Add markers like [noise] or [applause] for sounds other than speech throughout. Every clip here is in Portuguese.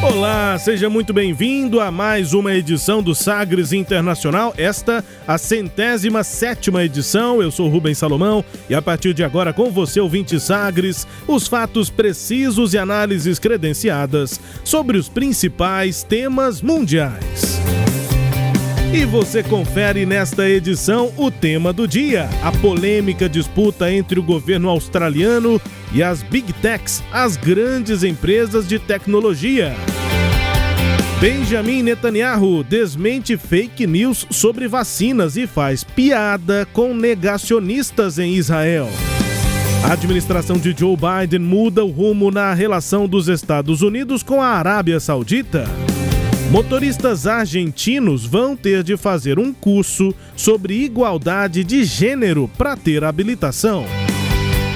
Olá, seja muito bem-vindo a mais uma edição do Sagres Internacional. Esta, a centésima sétima edição. Eu sou Rubens Salomão e a partir de agora, com você, ouvinte Sagres, os fatos precisos e análises credenciadas sobre os principais temas mundiais. E você confere nesta edição o tema do dia: a polêmica disputa entre o governo australiano e as Big Techs, as grandes empresas de tecnologia. Benjamin Netanyahu desmente fake news sobre vacinas e faz piada com negacionistas em Israel. A administração de Joe Biden muda o rumo na relação dos Estados Unidos com a Arábia Saudita. Motoristas argentinos vão ter de fazer um curso sobre igualdade de gênero para ter habilitação.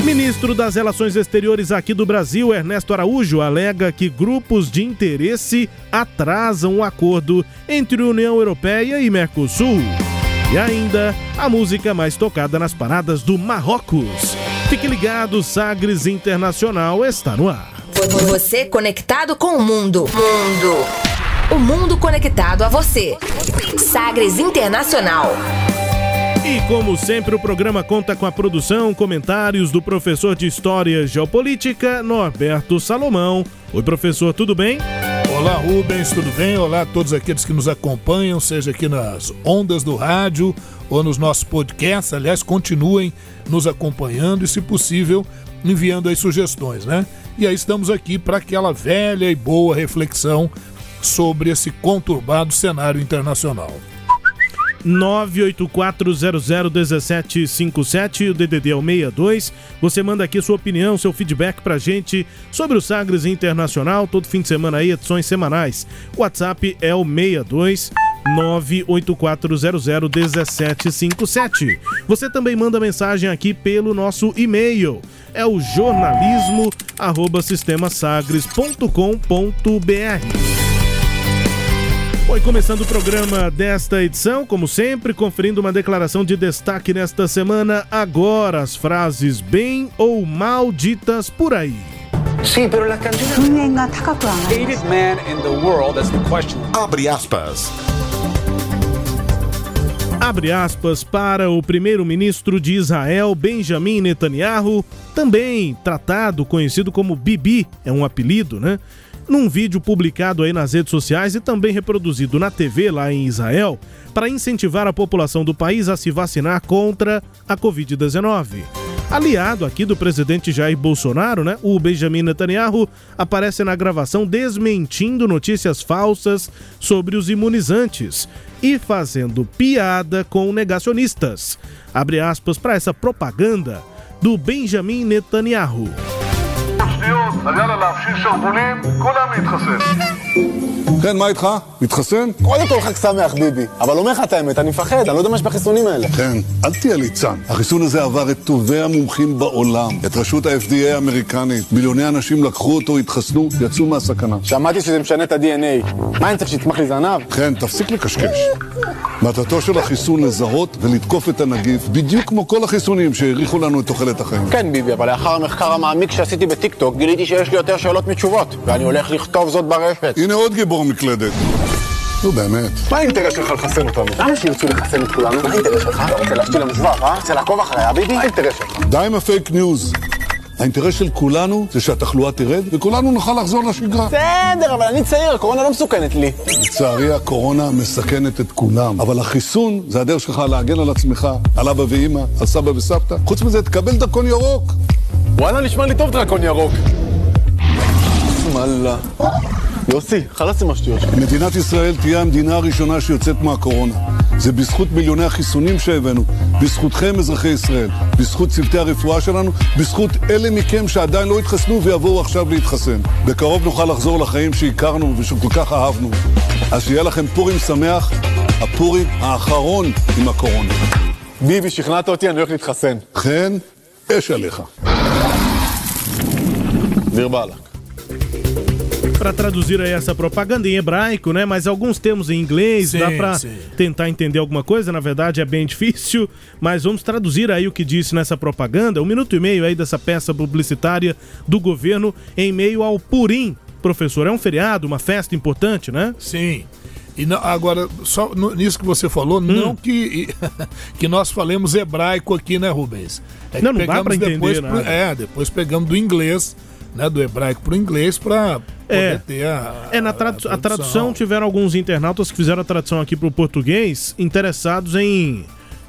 Ministro das Relações Exteriores aqui do Brasil, Ernesto Araújo, alega que grupos de interesse atrasam o acordo entre União Europeia e Mercosul. E ainda, a música mais tocada nas paradas do Marrocos. Fique ligado, Sagres Internacional está no ar. Você conectado com o mundo. Mundo. O mundo conectado a você. Sagres Internacional. E como sempre, o programa conta com a produção, comentários do professor de História Geopolítica, Norberto Salomão. Oi, professor, tudo bem? Olá, Rubens, tudo bem? Olá a todos aqueles que nos acompanham, seja aqui nas ondas do rádio ou nos nossos podcasts. Aliás, continuem nos acompanhando e, se possível, enviando aí sugestões, né? E aí estamos aqui para aquela velha e boa reflexão sobre esse conturbado cenário internacional. 984001757, o DDD é o 62. Você manda aqui sua opinião, seu feedback pra gente sobre o Sagres Internacional, todo fim de semana aí, edições semanais. O WhatsApp é o 62 984001757. Você também manda mensagem aqui pelo nosso e-mail. É o jornalismo@sistemasagres.com.br. Foi começando o programa desta edição, como sempre, conferindo uma declaração de destaque nesta semana. Agora, as frases bem ou mal ditas por aí. Sim, pero la. Abre aspas. Abre aspas para o primeiro-ministro de Israel, Benjamin Netanyahu, também tratado, conhecido como Bibi, é um apelido, né? Num vídeo publicado aí nas redes sociais e também reproduzido na TV lá em Israel, para incentivar a população do país a se vacinar contra a Covid-19. Aliado aqui do presidente Jair Bolsonaro, né, o Benjamin Netanyahu aparece na gravação desmentindo notícias falsas sobre os imunizantes e fazendo piada com negacionistas. Abre aspas para essa propaganda do Benjamin Netanyahu. אז יאללה, להפשיל שרוולים, כולם להתחסן. כן, מה איתך? מתחסן? קודם כל חג שמח, ביבי. אבל אומר לך את האמת, אני מפחד, אני לא יודע מה יש בחיסונים האלה. כן, אל תהיה ליצן. החיסון הזה עבר את טובי המומחים בעולם, את רשות ה-FDA האמריקנית. מיליוני אנשים לקחו אותו, התחסנו, יצאו מהסכנה. שמעתי שזה משנה את ה-DNA. מה, אני צריך שיצמח לי זנב? כן, תפסיק לקשקש. מטרתו של החיסון לזהות ולתקוף את הנגיף, בדיוק כמו כל החיסונים שהאריכו לנו את תוחלת החיים. כן, ביבי, אבל לאחר המחקר המעמיק שעשיתי בטיקטוק, גיליתי שיש לי יותר שאלות מתשובות, ואני הולך לכתוב זאת ברשת. הנה עוד גיבור מקלדת. נו באמת. מה האינטרס שלך לחסן אותנו? למה שירצו לחסן את כולנו? מה האינטרס שלך? אתה רוצה להשתיל לנו שבב, אה? רוצה לעקוב אחריי, אה, ביבי? מה האינטרס שלך? די עם הפייק ניוז. האינטרס של כולנו זה שהתחלואה תרד, וכולנו נוכל לחזור לשגרה. בסדר, אבל אני צעיר, הקורונה לא מסוכנת לי. לצערי הקורונה מסכנת את כולם, אבל החיסון זה הדרך שלך להגן על עצמך, על אבא ואימא, על סבא וסבתא. חוץ מזה, תקבל דרכון ירוק. וואלה, נשמע לי טוב דרקון ירוק. וואלה. יוסי, חלאס עם השטויות שלך. מדינת ישראל תהיה המדינה הראשונה שיוצאת מהקורונה. זה בזכות מיליוני החיסונים שהבאנו, בזכותכם אזרחי ישראל, בזכות צוותי הרפואה שלנו, בזכות אלה מכם שעדיין לא התחסנו ויבואו עכשיו להתחסן. בקרוב נוכל לחזור לחיים שהכרנו ושכל כך אהבנו. אז שיהיה לכם פורים שמח, הפורים האחרון עם הקורונה. ביבי, שכנעת אותי, אני הולך להתחסן. חן, אש עליך. דיר באלק. Para traduzir aí essa propaganda em hebraico, né? Mas alguns termos em inglês, Sim, dá para tentar entender alguma coisa. Na verdade, é bem difícil, mas vamos traduzir aí o que disse nessa propaganda, um minuto e meio aí dessa peça publicitária do governo em meio ao Purim. Professor, é um feriado, uma festa importante, né? Sim. E não- agora, só nisso que você falou, Hum. não que, [laughs] que nós falemos hebraico aqui, né, Rubens? É que Não, não dá pra entender depois nada. É, depois pegamos do inglês, né, do hebraico pro inglês pra poder É. ter a, É, na tradu- a tradução tiveram alguns internautas que fizeram a tradução aqui pro português interessados em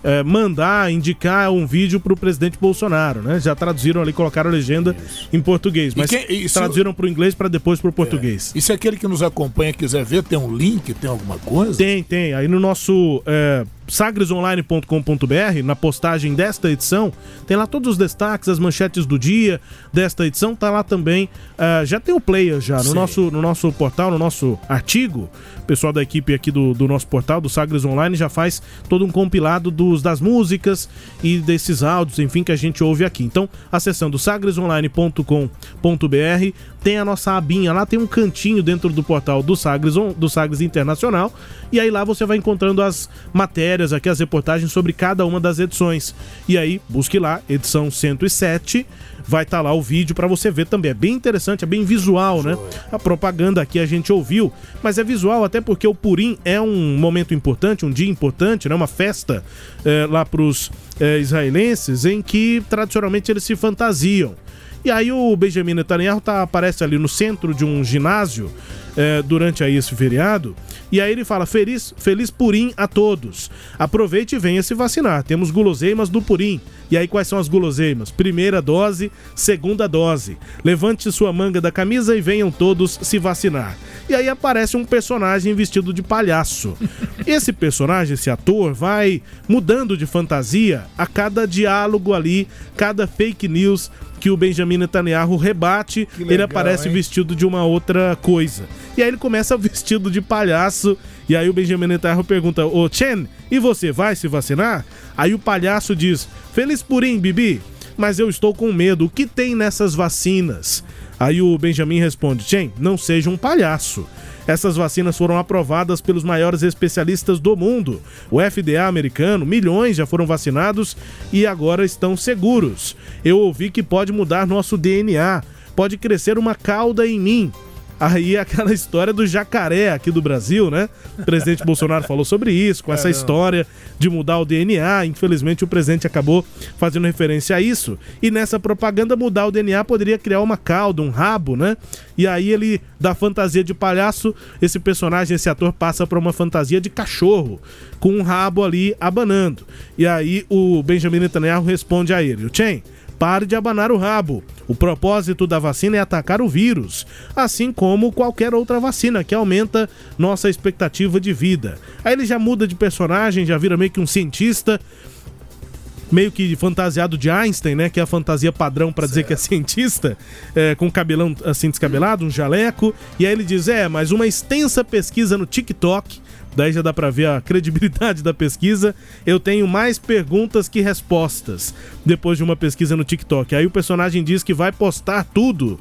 é, mandar, indicar um vídeo pro presidente Bolsonaro, né? Já traduziram ali, colocaram a legenda em português, mas quem- e traduziram pro inglês para depois pro português. E se aquele que nos acompanha quiser ver, tem um link, tem alguma coisa? Tem, tem. Aí no nosso é, sagresonline.com.br, na postagem desta edição, tem lá todos os destaques, as manchetes do dia desta edição, tá lá também. é, já tem o player já no Sim. nosso, no nosso portal, no nosso artigo. O pessoal da equipe aqui do, do nosso portal, do Sagres Online, já faz todo um compilado dos, das músicas e desses áudios, enfim, que a gente ouve aqui. Então, acessando sagresonline.com.br, tem a nossa abinha lá, tem um cantinho dentro do portal do Sagres, do Sagres Internacional, e aí lá você vai encontrando as matérias aqui, as reportagens sobre cada uma das edições. E aí, busque lá, edição 107, vai estar lá o vídeo para você ver também. É bem interessante, é bem visual, né? A propaganda aqui a gente ouviu, mas é visual até porque o Purim é um momento importante, um dia importante, né? Uma festa eh, lá para os israelenses em que tradicionalmente eles se fantasiam. E aí o Benjamin Netanyahu tá, aparece ali no centro de um ginásio eh, durante aí esse feriado. E aí ele fala, feliz, feliz Purim a todos. Aproveite e venha se vacinar. Temos guloseimas do Purim. E aí quais são as guloseimas? Primeira dose, segunda dose. Levante sua manga da camisa e venham todos se vacinar. E aí aparece um personagem vestido de palhaço. Esse personagem, esse ator, vai mudando de fantasia a cada diálogo ali, cada fake news que o Benjamin Netanyahu rebate, Que ele legal, aparece hein? vestido de uma outra coisa. E aí ele começa [laughs] vestido de palhaço, e aí o Benjamin Netanyahu pergunta: Ô Chen, e você vai se vacinar? Aí o palhaço diz: Feliz Purim, Bibi, mas eu estou com medo, o que tem nessas vacinas? Aí o Benjamin responde: Chen, não seja um palhaço. Essas vacinas foram aprovadas pelos maiores especialistas do mundo. O FDA americano, milhões já foram vacinados e agora estão seguros. Eu ouvi que pode mudar nosso DNA, pode crescer uma cauda em mim. Aí aquela [laughs] história do jacaré aqui do Brasil, né? O presidente Bolsonaro falou sobre isso, com essa história de mudar o DNA. Infelizmente, o presidente acabou fazendo referência a isso. E nessa propaganda, mudar o DNA poderia criar uma cauda, um rabo, né? E aí ele, da fantasia de palhaço, esse personagem, esse ator, passa para uma fantasia de cachorro, com um rabo ali abanando. E aí o Benjamin Netanyahu responde a ele: O Chen, Pare de abanar o rabo. O propósito da vacina é atacar o vírus, assim como qualquer outra vacina que aumenta nossa expectativa de vida. Aí ele já muda de personagem, já vira meio que um cientista, meio que fantasiado de Einstein, né? Que é a fantasia padrão para dizer que é cientista, é, com cabelão assim descabelado, um jaleco. E aí ele diz: é, mas uma extensa pesquisa no TikTok. Daí já dá pra ver a credibilidade da pesquisa. Eu tenho mais perguntas que respostas depois de uma pesquisa no TikTok. Aí o personagem diz que vai postar tudo.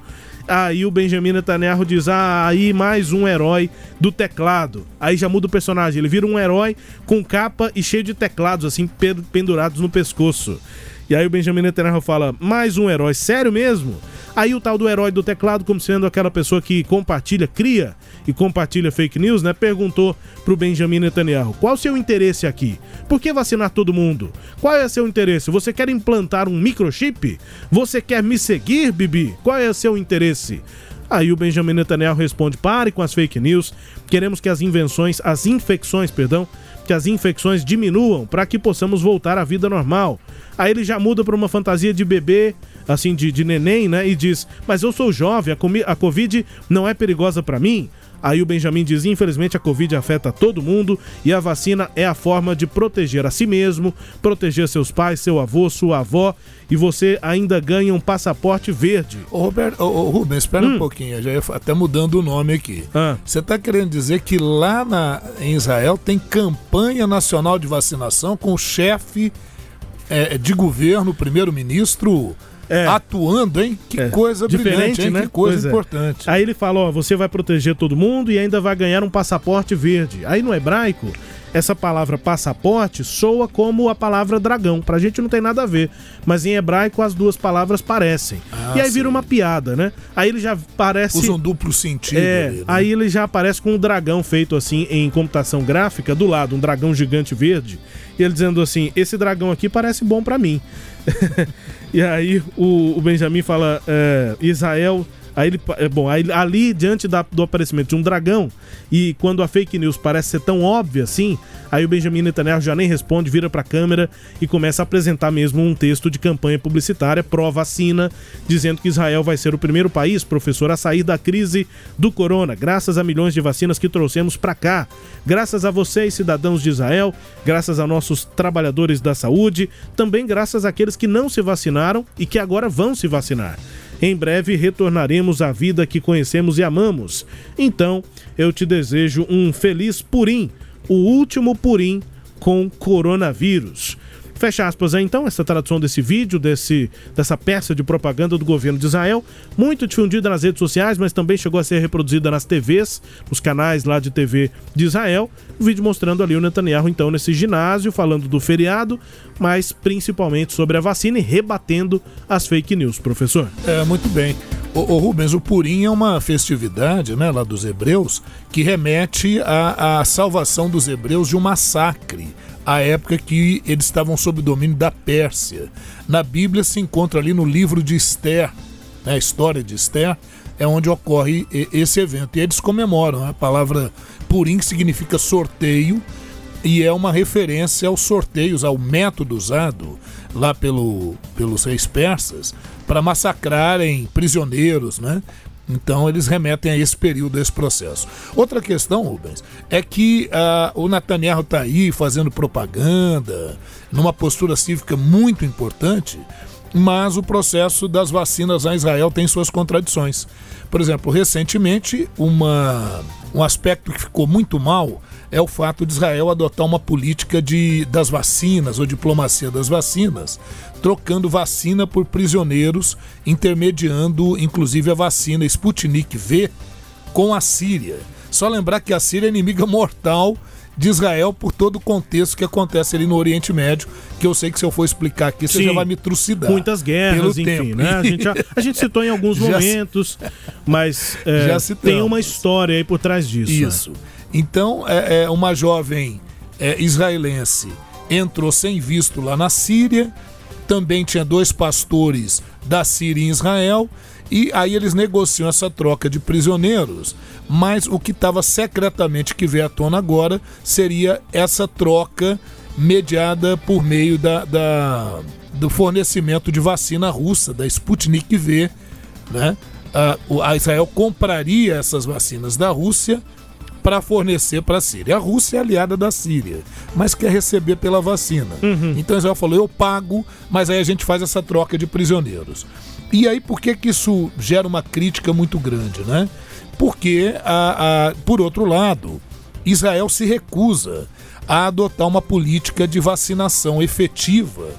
Aí o Benjamin Netanyahu diz: Ah, aí mais um herói do teclado. Aí já muda o personagem. Ele vira um herói com capa e cheio de teclados, assim, pe- pendurados no pescoço. E aí o Benjamin Netanyahu fala: Mais um herói, sério mesmo? Aí o tal do herói do teclado, como sendo aquela pessoa que compartilha, cria e compartilha fake news, né? Perguntou pro Benjamin Netanyahu: qual o seu interesse aqui? Por que vacinar todo mundo? Qual é o seu interesse? Você quer implantar um microchip? Você quer me seguir, Bibi? Qual é o seu interesse? Aí o Benjamin Netanyahu responde: pare com as fake news. Queremos que as invenções, as infecções, perdão, que as infecções diminuam para que possamos voltar à vida normal. Aí ele já muda para uma fantasia de bebê assim, de, de neném, né? E diz: Mas eu sou jovem, a, a Covid não é perigosa para mim. Aí o Benjamin diz: infelizmente a Covid afeta todo mundo e a vacina é a forma de proteger a si mesmo, proteger seus pais, seu avô, sua avó e você ainda ganha um passaporte verde. Ô, Roberto, ô, ô, Rubens, espera Hum. um pouquinho, já ia até mudando o nome aqui. Ah. Você está querendo dizer que lá na, em Israel tem campanha nacional de vacinação com o chefe é, de governo, o primeiro-ministro, É. atuando, hein? Que coisa brilhante, hein? né? Que coisa é. importante. Aí ele fala, ó, você vai proteger todo mundo e ainda vai ganhar um passaporte verde. Aí no hebraico, essa palavra passaporte soa como a palavra dragão. Pra gente não tem nada a ver, mas em hebraico as duas palavras parecem. Ah, e aí sim. vira uma piada, né? Aí ele já parece Usa um duplo sentido. É, ali, né? aí ele já aparece com um dragão feito assim em computação gráfica do lado, um dragão gigante verde. E ele dizendo assim: esse dragão aqui parece bom pra mim. [laughs] e aí o, o Benjamin fala: é, Israel. Aí ele, é, bom, aí ali diante da- do aparecimento de um dragão e quando a fake news parece ser tão óbvia assim, aí o Benjamin Netanyahu já nem responde, vira pra câmera e começa a apresentar mesmo um texto de campanha publicitária pró-vacina, dizendo que Israel vai ser o primeiro país, professor, a sair da crise do corona, graças a milhões de vacinas que trouxemos pra cá, graças a vocês, cidadãos de Israel, graças a nossos trabalhadores da saúde, também graças àqueles que não se vacinaram e que agora vão se vacinar. Em breve retornaremos à vida que conhecemos e amamos. Então, eu te desejo um feliz Purim, o último Purim com coronavírus. Fecha aspas aí então, essa tradução desse vídeo, desse, dessa peça de propaganda do governo de Israel, muito difundida nas redes sociais, mas também chegou a ser reproduzida nas TVs, nos canais lá de TV de Israel. O vídeo mostrando ali o Netanyahu então nesse ginásio, falando do feriado, mas principalmente sobre a vacina e rebatendo as fake news, professor. É, muito bem. Ô, ô, Rubens, o Purim é uma festividade, né, lá dos hebreus, que remete à salvação dos hebreus de um massacre, à época que eles estavam sob domínio da Pérsia. Na Bíblia se encontra ali no livro de Esther, né, a história de Esther, é onde ocorre esse evento. E eles comemoram. né, A palavra Purim significa sorteio, e é uma referência aos sorteios, ao método usado lá pelo, pelos reis persas para massacrarem prisioneiros, né? Então eles remetem a esse período, a esse processo. Outra questão, Rubens, é que ah, o Netanyahu está aí fazendo propaganda, numa postura cívica muito importante, mas o processo das vacinas a Israel tem suas contradições. Por exemplo, recentemente, uma, um aspecto que ficou muito mal é o fato de Israel adotar uma política de, das vacinas, ou diplomacia das vacinas, trocando vacina por prisioneiros, intermediando inclusive a vacina Sputnik V com a Síria. Só lembrar que a Síria é inimiga [laughs] mortal de Israel por todo o contexto que acontece ali no Oriente Médio, que eu sei que se eu for explicar aqui, você Sim. já vai me trucidar. Muitas guerras, enfim, tempo. né? A gente, já- a gente citou em alguns [laughs] momentos, mas é, tem uma história aí por trás disso. né? Isso. Então, é, é, uma jovem é, israelense entrou sem visto lá na Síria, também tinha dois pastores da Síria em Israel, e aí eles negociam essa troca de prisioneiros, mas o que estava secretamente que veio à tona agora seria essa troca mediada por meio da, da- do fornecimento de vacina russa, da Sputnik V, né? A, Israel compraria essas vacinas da Rússia para fornecer para a Síria. A Rússia é aliada da Síria, mas quer receber pela vacina. Então Israel falou: eu pago, mas aí a gente faz essa troca de prisioneiros. E aí por que, que isso gera uma crítica muito grande, né? Porque, a, a- por outro lado, Israel se recusa a adotar uma política de vacinação efetiva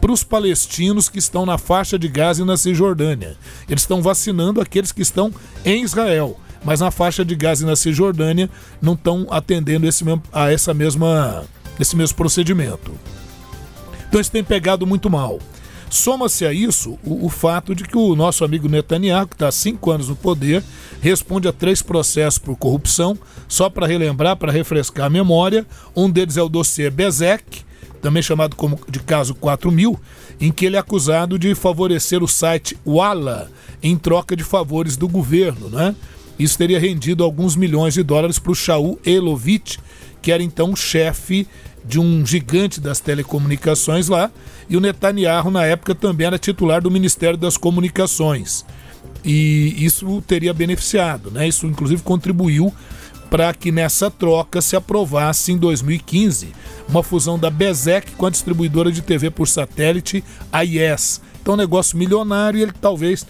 para os palestinos que estão na faixa de Gaza e na Cisjordânia. Eles estão vacinando aqueles que estão em Israel, mas na faixa de Gaza e na Cisjordânia não estão atendendo esse mesmo- a essa mesma, esse mesmo procedimento. Então isso tem pegado muito mal. Soma-se a isso o, o fato de que o nosso amigo Netanyahu, que está há cinco anos no poder, responde a três processos por corrupção. Só para relembrar, para refrescar a memória, um deles é o dossiê Bezek, também chamado como de caso 4000, em que ele é acusado de favorecer o site Walla em troca de favores do governo. Né? Isso teria rendido alguns milhões de dólares para o Shaul Elovitch, que era então chefe de um gigante das telecomunicações lá, e o Netanyahu, na época, também era titular do Ministério das Comunicações. E isso teria beneficiado, né? Isso, inclusive, contribuiu para que nessa troca se aprovasse em 2015 uma fusão da Bezek com a distribuidora de TV por satélite, a. Então, um negócio milionário e ele talvez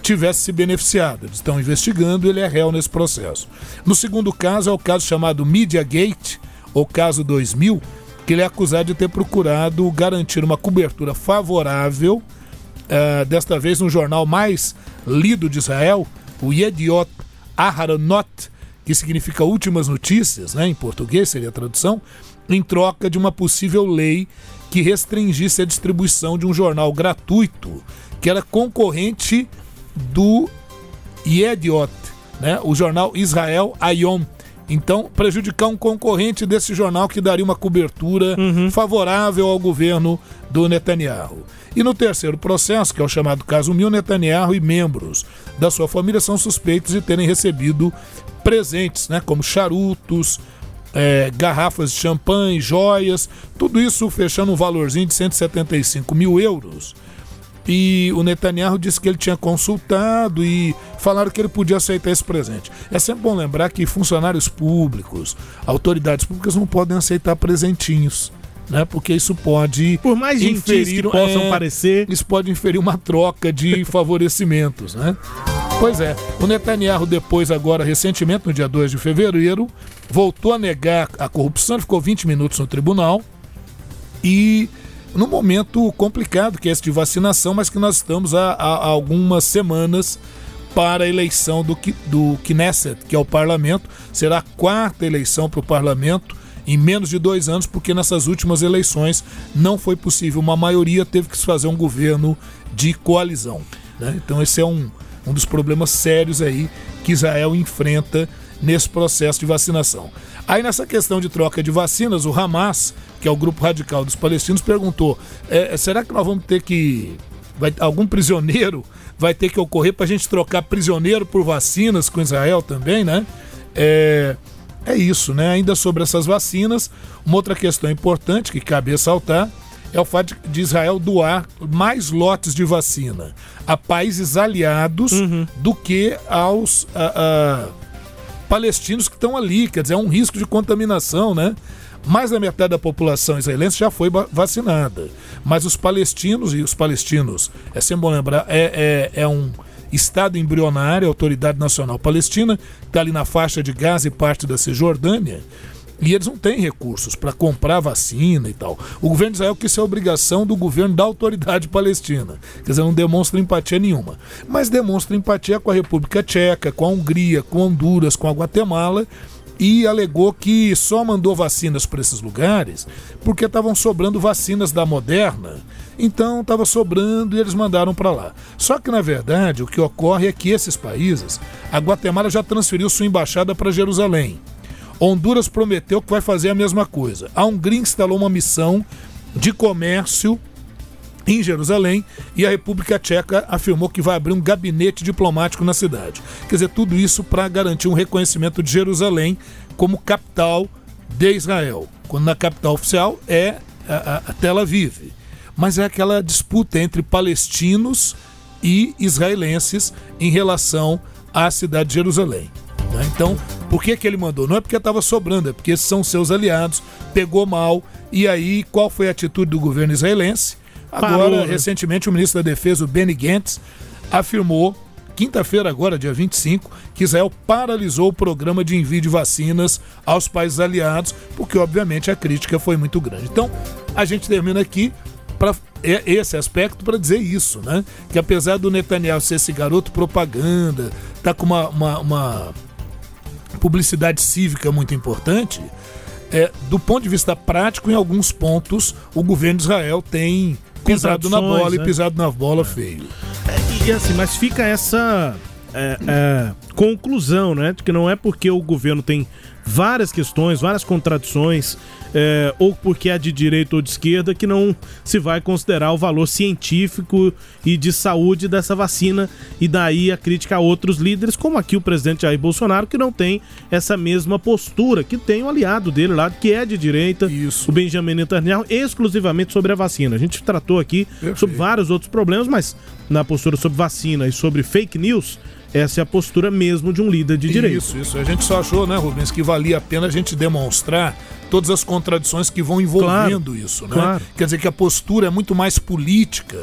tivesse se beneficiado. Eles estão investigando, ele é réu nesse processo. No segundo caso é o caso chamado Mediagate, ou caso 2000, que ele é acusado de ter procurado garantir uma cobertura favorável, uh, desta vez no jornal mais lido de Israel, o Yediot Aharonot, que significa últimas notícias, né, em português seria a tradução, em troca de uma possível lei que restringisse a distribuição de um jornal gratuito, que era concorrente do Yediot, né? o jornal Israel Ayom. Então, prejudicar um concorrente desse jornal que daria uma cobertura uhum. favorável ao governo do Netanyahu. E no terceiro processo, que é o chamado caso Mil, Netanyahu e membros da sua família são suspeitos de terem recebido presentes, né, como charutos, é, garrafas de champanhe, joias, tudo isso fechando um valorzinho de 175 mil euros e o Netanyahu disse que ele tinha consultado e falaram que ele podia aceitar esse presente. É sempre bom lembrar que funcionários públicos, autoridades públicas não podem aceitar presentinhos. Né, porque isso pode por mais inferir que possam é, parecer isso pode inferir uma troca de [laughs] favorecimentos né pois é o Netanyahu depois agora recentemente no dia 2 de fevereiro voltou a negar a corrupção ficou 20 minutos no tribunal e num momento complicado, que é esse de vacinação, mas que nós estamos há, há algumas semanas para a eleição do, do Knesset, que é o parlamento. Será a quarta eleição para o parlamento em menos de dois anos, porque nessas últimas eleições não foi possível uma maioria, teve que se fazer um governo de coalizão. Né? Então esse é um, um dos problemas sérios aí que Israel enfrenta nesse processo de vacinação. Aí nessa questão de troca de vacinas, o Hamas, que é o grupo radical dos palestinos, perguntou: é, será que nós vamos ter que. Vai, algum prisioneiro vai ter que ocorrer para a gente trocar prisioneiro por vacinas com Israel também, né? É, é isso, né? Ainda sobre essas vacinas, uma outra questão importante que cabe ressaltar é o fato de Israel doar mais lotes de vacina a países aliados uhum. do que aos. A, a, palestinos que estão ali, quer dizer, é um risco de contaminação, né? Mais da metade da população israelense já foi vacinada. Mas os palestinos, e os palestinos, é sempre bom lembrar, é, é, é um Estado embrionário, a Autoridade Nacional Palestina, que está ali na faixa de Gaza e parte da Cisjordânia, e eles não têm recursos para comprar vacina e tal. O governo de Israel quis ser obrigação do governo da autoridade palestina. Quer dizer, não demonstra empatia nenhuma. Mas demonstra empatia com a República Tcheca, com a Hungria, com Honduras, com a Guatemala e alegou que só mandou vacinas para esses lugares porque estavam sobrando vacinas da Moderna. Então estava sobrando e eles mandaram para lá. Só que na verdade o que ocorre é que esses países, a Guatemala já transferiu sua embaixada para Jerusalém. Honduras prometeu que vai fazer a mesma coisa. A Hungria instalou uma missão de comércio em Jerusalém e a República Tcheca afirmou que vai abrir um gabinete diplomático na cidade. Quer dizer, tudo isso para garantir um reconhecimento de Jerusalém como capital de Israel, quando na capital oficial é a, a Tel Aviv. Mas é aquela disputa entre palestinos e israelenses em relação à cidade de Jerusalém. Né? Então, por que, que ele mandou? Não é porque estava sobrando, é porque são seus aliados, pegou mal. E aí, qual foi a atitude do governo israelense? Agora, Parou, né? recentemente, o ministro da Defesa, o Benny Gantz, afirmou, quinta-feira, agora, dia 25, que Israel paralisou o programa de envio de vacinas aos países aliados, porque, obviamente, a crítica foi muito grande. Então, a gente termina aqui para esse aspecto para dizer isso, né? Que apesar do Netanyahu ser esse garoto propaganda, tá com uma, uma, uma publicidade cívica muito importante, é, do ponto de vista prático, em alguns pontos, o governo de Israel tem pisado na bola né? e pisado na bola é. feio. E assim, mas fica essa é, é, conclusão, né? De que não é porque o governo tem várias questões, várias contradições, é, ou porque é de direita ou de esquerda, que não se vai considerar o valor científico e de saúde dessa vacina, e daí a crítica a outros líderes, como aqui o presidente Jair Bolsonaro, que não tem essa mesma postura, que tem um aliado dele lá, que é de direita, Isso. o Benjamin Netanyahu, exclusivamente sobre a vacina. A gente tratou aqui Perfeito. sobre vários outros problemas, mas na postura sobre vacina e sobre fake news, essa é a postura mesmo de um líder de direita. Isso, isso. A gente só achou, né, Rubens, que valia a pena a gente demonstrar todas as contradições que vão envolvendo Claro, isso, né? claro. Quer dizer que a postura é muito mais política,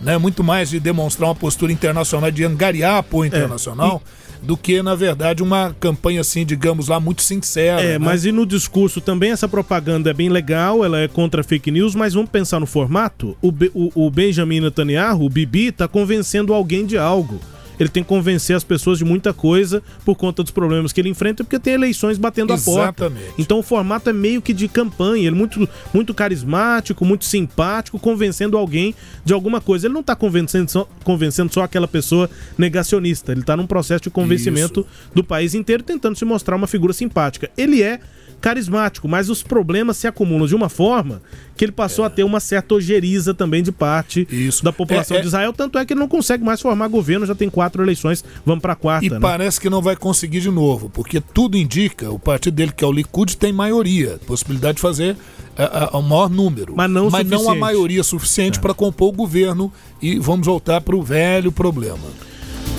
né? Muito mais de demonstrar uma postura internacional, de angariar apoio É, internacional, do que, na verdade, uma campanha assim, digamos lá, muito sincera. É, né? mas e no discurso também essa propaganda é bem legal, ela é contra fake news, mas vamos pensar no formato? O, Be- o- o Benjamin Netanyahu, o Bibi, tá convencendo alguém de algo. Ele tem que convencer as pessoas de muita coisa por conta dos problemas que ele enfrenta, porque tem eleições batendo a porta. Exatamente. Então o formato é meio que de campanha, ele é muito, muito carismático, muito simpático, convencendo alguém de alguma coisa. Ele não está convencendo só, convencendo só aquela pessoa negacionista, ele está num processo de convencimento do país inteiro, tentando se mostrar uma figura simpática. Ele é carismático, mas os problemas se acumulam de uma forma que ele passou a ter uma certa ojeriza também de parte da população É, é- de Israel, tanto é que ele não consegue mais formar governo, já tem quatro eleições, vamos para a quarta, E né? parece que não vai conseguir de novo, porque tudo indica, o partido dele, que é o Likud, tem maioria, possibilidade de fazer ah, ah, o maior número. Mas não o a suficiente. maioria suficiente para compor o governo e vamos voltar para o velho problema.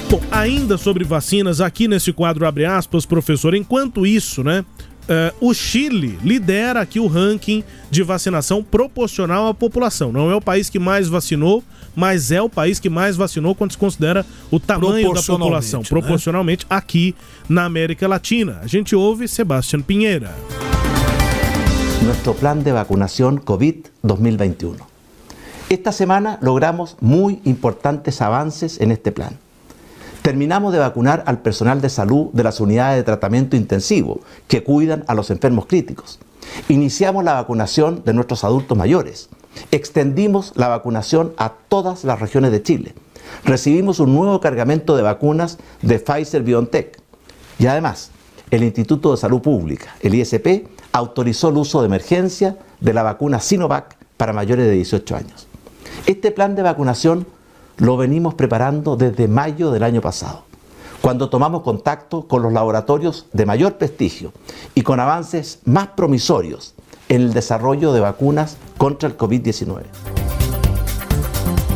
Bom, ainda sobre vacinas, aqui nesse quadro abre aspas, professor, enquanto isso, né? Eh, o Chile lidera aqui o ranking de vacinação proporcional à população. Não é o país que mais vacinou, mas é o país que mais vacinou quando se considera o tamanho da população, né? proporcionalmente aqui na América Latina. A gente ouve Sebastián Pinheira. nuestro plan de vacunación COVID 2021. Esta semana logramos muy importantes avances en este plan. Terminamos de vacunar al personal de salud de las unidades de tratamiento intensivo que cuidan a los enfermos críticos. Iniciamos la vacunación de nuestros adultos mayores. Extendimos la vacunación a todas las regiones de Chile. Recibimos un nuevo cargamento de vacunas de Pfizer BioNTech. Y además, el Instituto de Salud Pública, el ISP, autorizó el uso de emergencia de la vacuna Sinovac para mayores de 18 años. Este plan de vacunación lo venimos preparando desde mayo del año pasado, cuando tomamos contacto con los laboratorios de mayor prestigio y con avances más promisorios en el desarrollo de vacunas contra el COVID-19.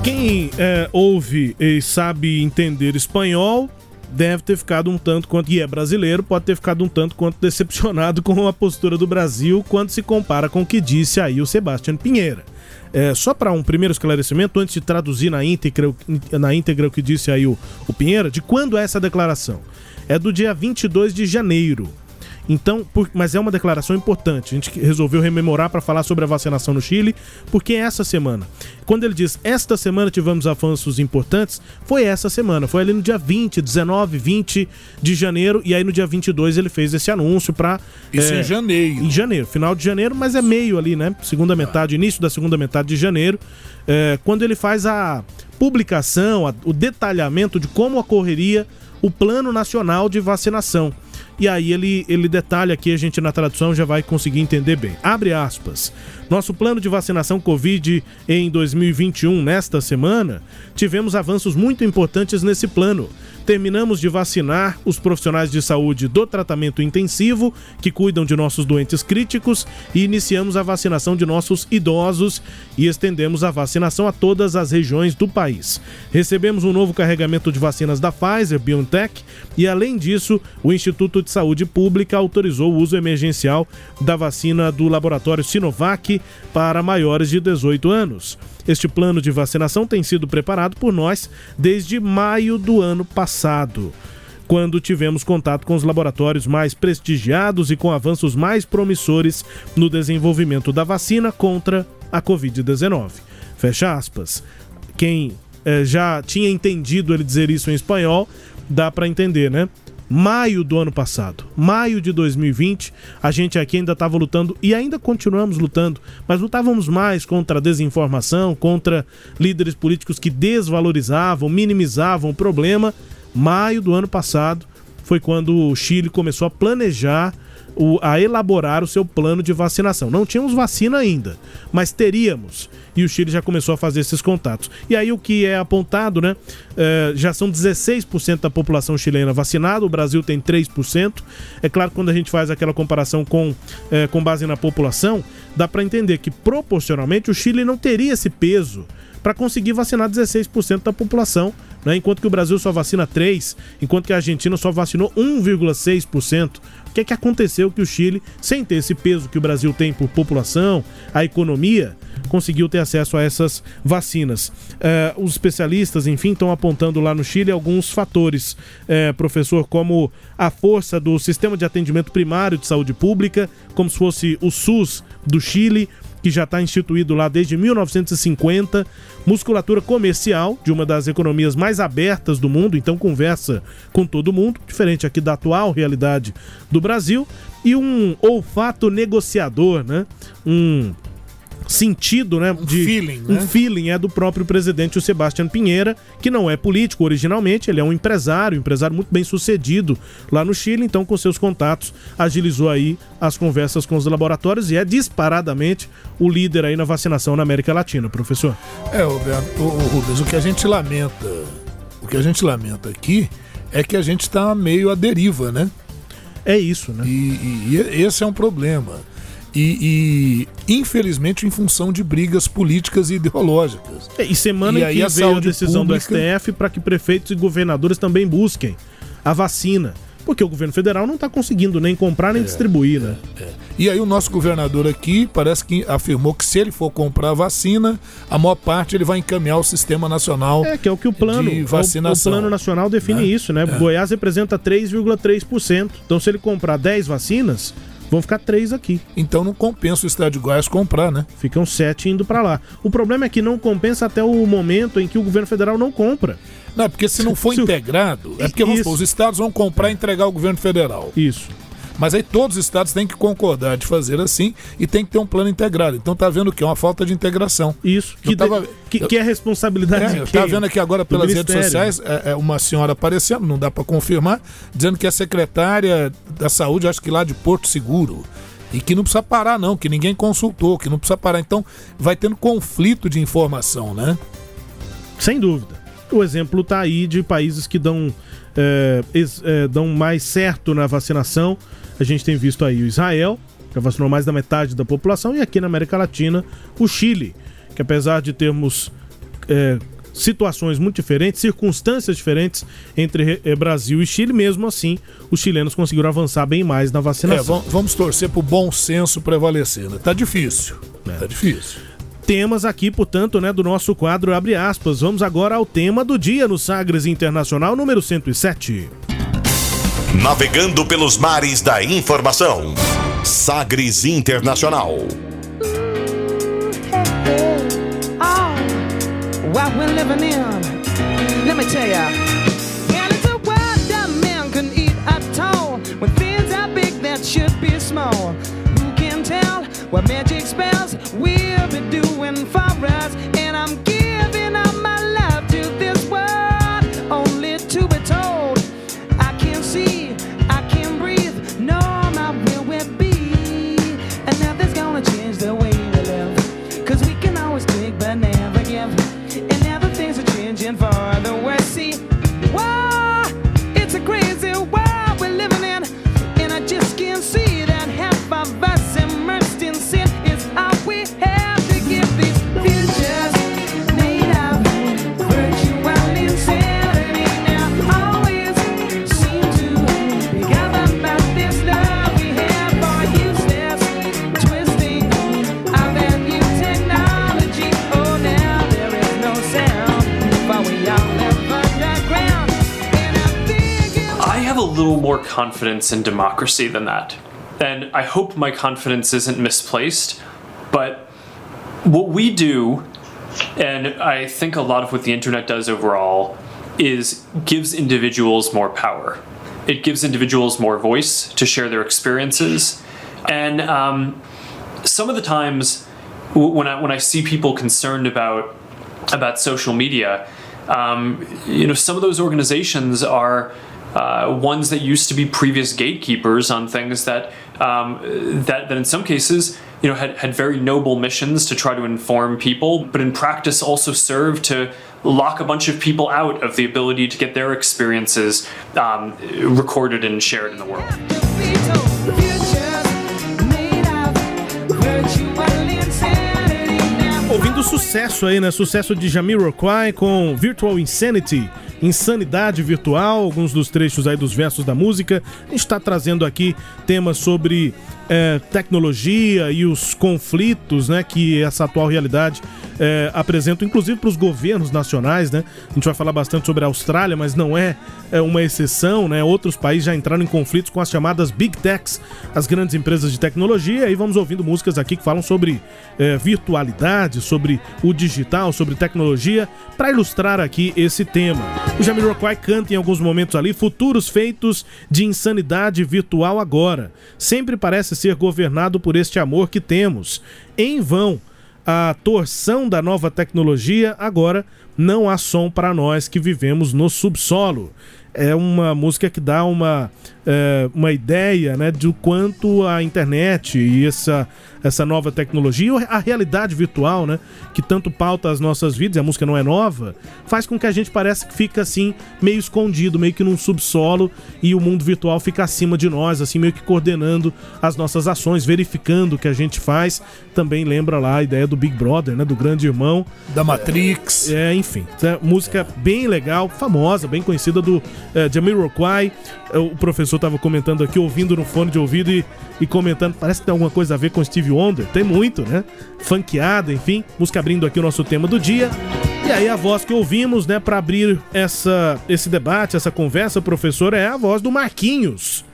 Quem é, ouve e sabe entender espanhol deve ter ficado um tanto quanto, e é brasileiro, pode ter ficado um tanto quanto decepcionado [laughs] com a postura do Brasil quando se compara com o que disse aí o Sebastião Pinheira. É, só para um primeiro esclarecimento, antes de traduzir na íntegra, na íntegra o que disse aí o, o de quando é essa declaração? É do dia 22 de janeiro. Então, por- mas é uma declaração importante. A gente resolveu rememorar para falar sobre a vacinação no Chile, porque é essa semana. Quando ele diz esta semana tivemos avanços importantes, foi essa semana. Foi ali no dia 20, 19, 20 de janeiro. E aí no dia 22 ele fez esse anúncio para. Isso em janeiro. Em janeiro, final de janeiro, mas é meio ali, né? Segunda metade, início da segunda metade de janeiro. é, quando ele faz a publicação, a- o detalhamento de como ocorreria o Plano Nacional de Vacinação. E aí ele, ele detalha aqui, a gente na tradução já vai conseguir entender bem. Abre aspas. Nosso plano de vacinação Covid em 2021, nesta semana, tivemos avanços muito importantes nesse plano. Terminamos de vacinar os profissionais de saúde do tratamento intensivo, que cuidam de nossos doentes críticos, e iniciamos a vacinação de nossos idosos e estendemos a vacinação a todas as regiões do país. Recebemos um novo carregamento de vacinas da Pfizer BioNTech e, além disso, o Instituto de Saúde Pública autorizou o uso emergencial da vacina do laboratório Sinovac para maiores de 18 anos. Este plano de vacinação tem sido preparado por nós desde maio do ano passado, quando tivemos contato com os laboratórios mais prestigiados e com avanços mais promissores no desenvolvimento da vacina contra a Covid-19. Fecha aspas. Quem eh, já tinha entendido ele dizer isso em espanhol, dá para entender, né? Maio do ano passado, maio de 2020, a gente aqui ainda estava lutando e ainda continuamos lutando, mas lutávamos mais contra a desinformação, contra líderes políticos que desvalorizavam, minimizavam o problema. Maio do ano passado foi quando o Chile começou a planejar o, a elaborar o seu plano de vacinação. Não tínhamos vacina ainda, mas teríamos. E o Chile já começou a fazer esses contatos. E aí o que é apontado, né? É, já são 16% da população chilena vacinada, o Brasil tem 3%. É claro que quando a gente faz aquela comparação com, é, com base na população, dá para entender que proporcionalmente o Chile não teria esse peso para conseguir vacinar 16% da população, né? enquanto que o Brasil só vacina 3%, enquanto que a Argentina só vacinou 1,6%. O que, é que aconteceu que o Chile, sem ter esse peso que o Brasil tem por população, a economia, conseguiu ter acesso a essas vacinas. Uh, os especialistas, enfim, estão apontando lá no Chile alguns fatores, uh, professor, como a força do sistema de atendimento primário de saúde pública, como se fosse o SUS do Chile, que já está instituído lá desde 1950, musculatura comercial de uma das economias mais abertas do mundo, então conversa com todo mundo, diferente aqui da atual realidade do Brasil, e um olfato negociador, né? Um sentido, né? Um de, feeling, um né? feeling é do próprio presidente o Sebastião Pinheira, que não é político originalmente, ele é um empresário, um empresário muito bem sucedido lá no Chile, então com seus contatos agilizou aí as conversas com os laboratórios e é disparadamente o líder aí na vacinação na América Latina, professor. É, Roberto, o, o Rubens, o que a gente lamenta, o que a gente lamenta aqui é que a gente está meio à deriva, né? É isso, né? E, e, e esse é um problema e, e, infelizmente em função de brigas políticas e ideológicas. É, e semana e que a veio a decisão pública... do STF para que prefeitos e governadores também busquem a vacina. Porque o governo federal não está conseguindo nem comprar nem é, distribuir, né? É, é. E aí o nosso governador aqui parece que afirmou que se ele for comprar vacina, a maior parte ele vai encaminhar o sistema nacional. É, que é o que o plano, de vacinação. O, o plano nacional define né? isso, né? É. Goiás representa 3,3%. Então se ele comprar 10 vacinas, Vão ficar três aqui. Então não compensa o estado de Goiás comprar, né? Ficam sete indo para lá. O problema é que não compensa até o momento em que o governo federal não compra. Não, é porque se não for [laughs] integrado, é porque vamos os estados vão comprar e entregar ao governo federal. Isso. Mas aí todos os estados têm que concordar de fazer assim e tem que ter um plano integrado. Então tá vendo que é uma falta de integração. Isso. Que, tava, de, que, que, é responsabilidade é, de Tá vendo aqui agora pelas redes sociais é, é, uma senhora aparecendo, não dá para confirmar, dizendo que é secretária da saúde, acho que lá de Porto Seguro. E que não precisa parar, não, que ninguém consultou, que não precisa parar. Então, vai tendo conflito de informação, né? Sem dúvida. O exemplo tá aí de países que dão, é, é, dão mais certo na vacinação a gente tem visto aí o Israel, que vacinou mais da metade da população, e aqui na América Latina, o Chile, que apesar de termos é, situações muito diferentes, circunstâncias diferentes entre é, Brasil e Chile, mesmo assim, os chilenos conseguiram avançar bem mais na vacinação. É, vamos torcer para o bom senso prevalecer, né? Tá difícil, é. tá difícil. Temas aqui, portanto, né, do nosso quadro Abre aspas. Vamos agora ao tema do dia no Sagres Internacional número 107. Navegando pelos mares da informação. Sagres Internacional. Oh, what we're living in. Let me tell ya. And it's a world that man can eat at all. When things are big that should be small. Who can tell what magic spells we'll be doing for us? And I'm confidence in democracy than that. And I hope my confidence isn't misplaced. But what we do, and I think a lot of what the internet does overall, is gives individuals more power. It gives individuals more voice to share their experiences. And um, some of the times when I, when I see people concerned about about social media, um, you know, some of those organizations are uh, ones that used to be previous gatekeepers on things that um, that, that in some cases, you know, had, had very noble missions to try to inform people, but in practice also served to lock a bunch of people out of the ability to get their experiences um, recorded and shared in the world. Sucesso aí, né? Sucesso de Jamiroquai com Virtual Insanity, Insanidade Virtual, alguns dos trechos aí dos versos da música. A gente está trazendo aqui temas sobre é, tecnologia e os conflitos, né, que essa atual realidade é, apresenta, inclusive para os governos nacionais, né? A gente vai falar bastante sobre a Austrália, mas não é, é uma exceção, né? Outros países já entraram em conflitos com as chamadas Big Techs, as grandes empresas de tecnologia. E vamos ouvindo músicas aqui que falam sobre é, virtualidade, sobre o digital, sobre tecnologia, para ilustrar aqui esse tema. O Jamiroquai canta em alguns momentos ali futuros feitos de insanidade virtual agora. Sempre parece ser governado por este amor que temos. Em vão, a torção da nova tecnologia, agora não há som para nós que vivemos no subsolo. É uma música que dá uma, é, uma ideia né, do quanto a internet e essa, essa nova tecnologia, a realidade virtual, né, que tanto pauta as nossas vidas, e a música não é nova, faz com que a gente pareça que fica assim, meio escondido, meio que num subsolo, e o mundo virtual fica acima de nós, assim, meio que coordenando as nossas ações, verificando o que a gente faz. Também lembra lá a ideia do Big Brother, né, do grande irmão. Da Matrix. É, enfim, é, música bem legal, famosa, bem conhecida do é, Jamiroquai. É, O professor estava comentando aqui, ouvindo no fone de ouvido e, e comentando. Parece que tem alguma coisa a ver com Steve Wonder. Tem muito, né? Funkeada, enfim. Música abrindo aqui o nosso tema do dia. E aí a voz que ouvimos, né, para abrir essa, esse debate, essa conversa, professor, é a voz do Marquinhos.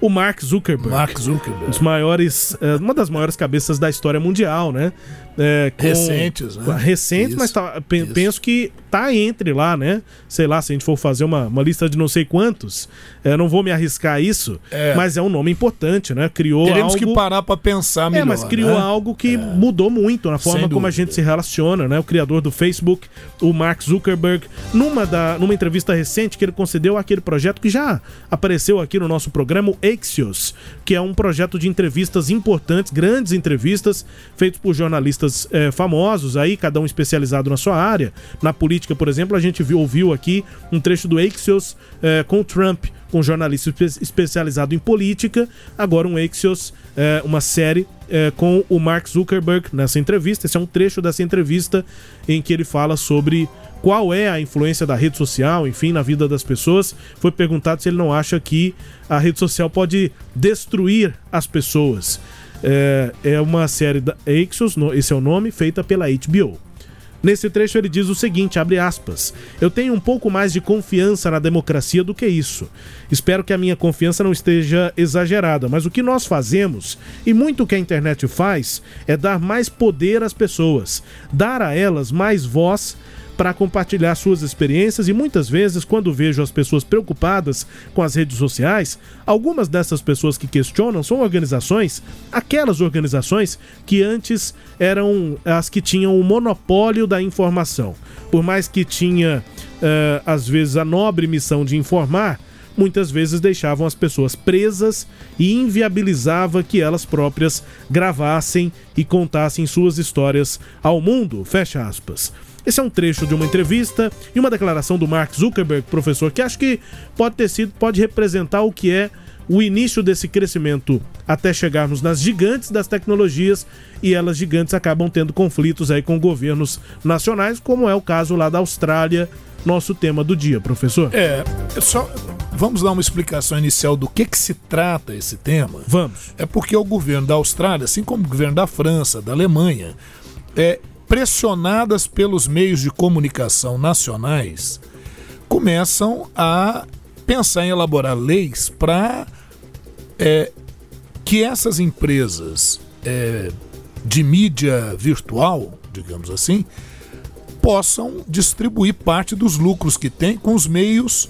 O Mark Zuckerberg. Mark Zuckerberg. Um maiores, é, uma das maiores cabeças da história mundial, né? É, com- Recentes, né? Recentes, Isso, mas tá- pe- penso que tá entre lá, né? Sei lá, se a gente for fazer uma, uma lista de não sei quantos, é, não vou me arriscar a isso, É. mas é um nome importante, né? Criou Teremos algo... que parar para pensar melhor. É, mas criou né? algo que mudou muito na forma como a gente se relaciona, né? O criador do Facebook, o Mark Zuckerberg, numa, da, numa entrevista recente que ele concedeu àquele projeto que já apareceu aqui no nosso programa, o Axios, que é um projeto de entrevistas importantes, grandes entrevistas, feitos por jornalistas eh, famosos aí, cada um especializado na sua área. Na política, por exemplo, a gente viu, ouviu aqui um trecho do Axios eh, com Trump, com um jornalista espe- especializado em política. Agora um Axios, eh, uma série eh, com o Mark Zuckerberg nessa entrevista. Esse é um trecho dessa entrevista em que ele fala sobre qual é a influência da rede social, enfim, na vida das pessoas. Foi perguntado se ele não acha que a rede social pode destruir as pessoas. É, é uma série da Axios, esse é o nome, feita pela HBO. Nesse trecho ele diz o seguinte, abre aspas: "Eu tenho um pouco mais de confiança na democracia do que isso. Espero que a minha confiança não esteja exagerada, mas o que nós fazemos e muito o que a internet faz é dar mais poder às pessoas, dar a elas mais voz para compartilhar suas experiências e muitas vezes, quando vejo as pessoas preocupadas com as redes sociais, algumas dessas pessoas que questionam são organizações, aquelas organizações que antes eram as que tinham o monopólio da informação. Por mais que tinha, eh, às vezes, a nobre missão de informar, muitas vezes deixavam as pessoas presas e inviabilizava que elas próprias gravassem e contassem suas histórias ao mundo. Fecha aspas. Esse é um trecho de uma entrevista e uma declaração do Mark Zuckerberg, professor, que acho que pode ter sido, pode representar o que é o início desse crescimento até chegarmos nas gigantes das tecnologias e elas gigantes acabam tendo conflitos aí com governos nacionais, como é o caso lá da Austrália, nosso tema do dia, professor. É, só vamos dar uma explicação inicial do que, que se trata esse tema. Vamos. É porque o governo da Austrália, assim como o governo da França, da Alemanha, é, pressionadas pelos meios de comunicação nacionais, começam a pensar em elaborar leis para é, que essas empresas é, de mídia virtual, digamos assim, possam distribuir parte dos lucros que têm com os meios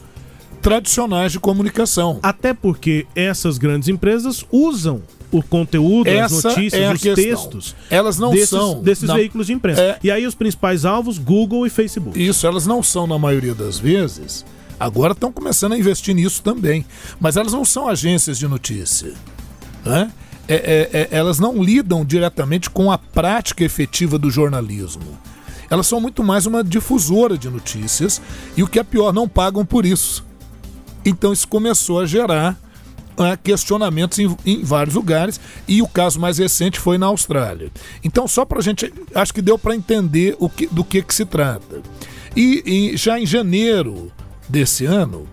tradicionais de comunicação. Até porque essas grandes empresas usam o conteúdo, Essa as notícias, é os questão. textos Elas não desses, são desses na- veículos de imprensa. É. E aí os principais alvos, Google e Facebook. Isso, elas não são, na maioria das vezes. Agora estão começando a investir nisso também. Mas elas não são agências de notícia. né? É, é, é, elas não lidam diretamente com a prática efetiva do jornalismo. Elas são muito mais uma difusora de notícias e o que é pior, não pagam por isso. Então isso começou a gerar questionamentos em, em, vários lugares e o caso mais recente foi na Austrália. Então só para a gente, acho que deu para entender o que, do que, que se trata. E, e já em janeiro desse ano,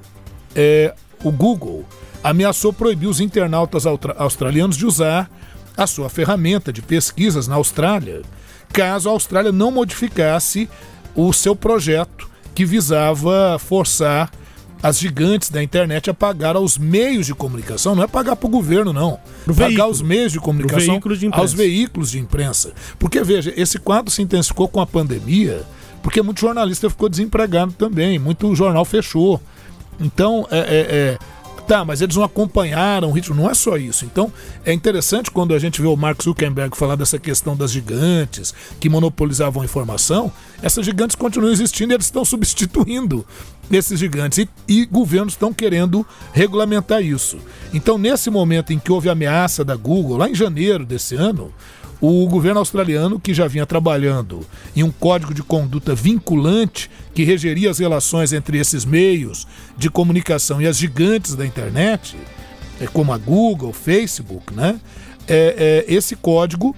é, o Google ameaçou proibir os internautas australianos de usar a sua ferramenta de pesquisas na Austrália, caso a Austrália não modificasse o seu projeto que visava forçar as gigantes da internet a pagar aos meios de comunicação, não é pagar para o governo, não. Pro pagar veículo. aos meios de comunicação, de aos veículos de imprensa. Porque, veja, esse quadro se intensificou com a pandemia, porque muito jornalista ficou desempregado também, muito jornal fechou. Então, é, é, é Tá, mas eles não acompanharam o ritmo. Não é só isso. Então, é interessante quando a gente vê o Mark Zuckerberg falar dessa questão das gigantes que monopolizavam a informação. Essas gigantes continuam existindo e eles estão [laughs] substituindo esses gigantes. E, e governos estão querendo regulamentar isso. Então, nesse momento em que houve ameaça da Google, lá em janeiro desse ano, o governo australiano, que já vinha trabalhando em um código de conduta vinculante que regeria as relações entre esses meios de comunicação e as gigantes da internet, é, como a Google, Facebook, né? É, é, esse código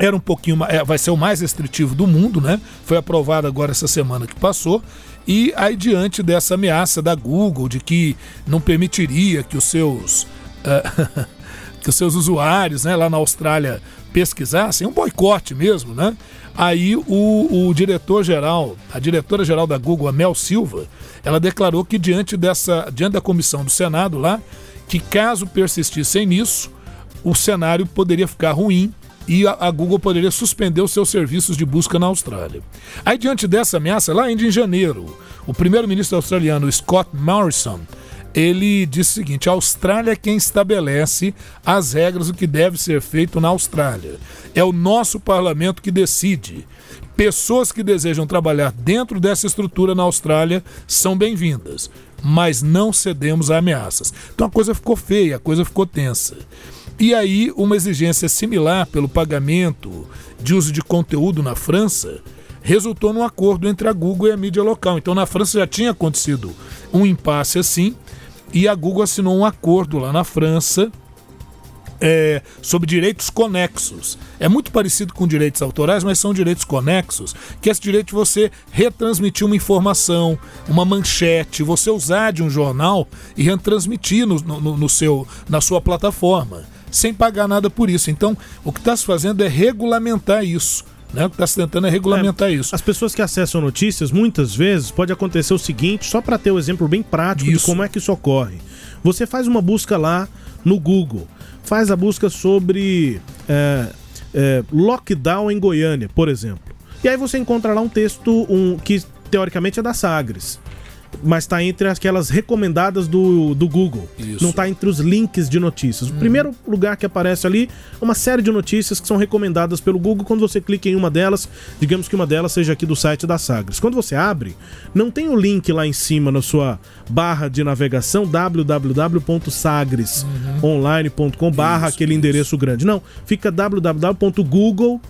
era um pouquinho é, vai ser o mais restritivo do mundo, né? Foi aprovado agora essa semana que passou. E aí, diante dessa ameaça da Google de que não permitiria que os seus. Uh, [laughs] que os seus usuários né, lá na Austrália pesquisassem, um boicote mesmo, né? Aí o, o diretor-geral, a diretora-geral da Google, a Mel Silva, ela declarou que diante dessa, diante da comissão do Senado lá, que caso persistissem nisso, o cenário poderia ficar ruim e a, a Google poderia suspender os seus serviços de busca na Austrália. Aí diante dessa ameaça, lá ainda em janeiro, o primeiro-ministro australiano Scott Morrison ele disse o seguinte: a Austrália é quem estabelece as regras do que deve ser feito na Austrália. É o nosso parlamento que decide. Pessoas que desejam trabalhar dentro dessa estrutura na Austrália são bem-vindas, mas não cedemos a ameaças. Então a coisa ficou feia, a coisa ficou tensa. E aí, uma exigência similar pelo pagamento de uso de conteúdo na França resultou num acordo entre a Google e a mídia local. Então, na França já tinha acontecido um impasse assim, e a Google assinou um acordo lá na França é, sobre direitos conexos. É muito parecido com direitos autorais, mas são direitos conexos, que é esse direito de você retransmitir uma informação, uma manchete, você usar de um jornal e retransmitir no, no, no seu, na sua plataforma, sem pagar nada por isso. Então, o que está se fazendo é regulamentar isso. Né? O que está se tentando é regulamentar é, isso. As pessoas que acessam notícias, muitas vezes, pode acontecer o seguinte, só para ter o um exemplo bem prático isso. de como é que isso ocorre. Você faz uma busca lá no Google, faz a busca sobre é, é, lockdown em Goiânia, por exemplo. E aí você encontra lá um texto um, que teoricamente é da Sagres mas está entre aquelas recomendadas do, do Google. Isso. Não está entre os links de notícias. O hum. primeiro lugar que aparece ali é uma série de notícias que são recomendadas pelo Google. Quando você clica em uma delas, digamos que uma delas seja aqui do site da Sagres. Quando você abre, não tem o link lá em cima na sua barra de navegação www.sagresonline.com barra aquele endereço grande. Não, fica www.google.com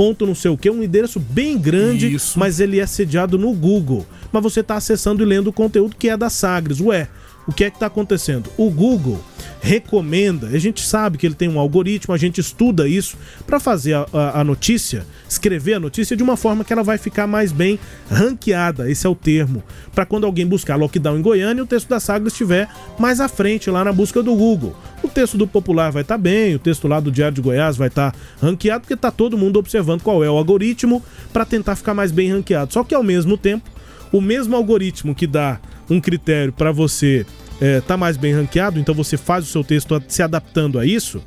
ponto não sei o que, um endereço bem grande, Isso. mas ele é sediado no Google. Mas você está acessando e lendo o conteúdo que é da Sagres. Ué, o que é que está acontecendo? O Google recomenda, a gente sabe que ele tem um algoritmo, a gente estuda isso para fazer a, a, a, notícia, escrever a notícia de uma forma que ela vai ficar mais bem ranqueada, esse é o termo, para quando alguém buscar lockdown em Goiânia, o texto da Sagra estiver mais à frente lá na busca do Google. O texto do Popular vai estar tá bem, o texto lá do Diário de Goiás vai estar tá ranqueado, porque está todo mundo observando qual é o algoritmo para tentar ficar mais bem ranqueado. Só que ao mesmo tempo, o mesmo algoritmo que dá um critério para você é, tá mais bem ranqueado, então você faz o seu texto se adaptando a isso.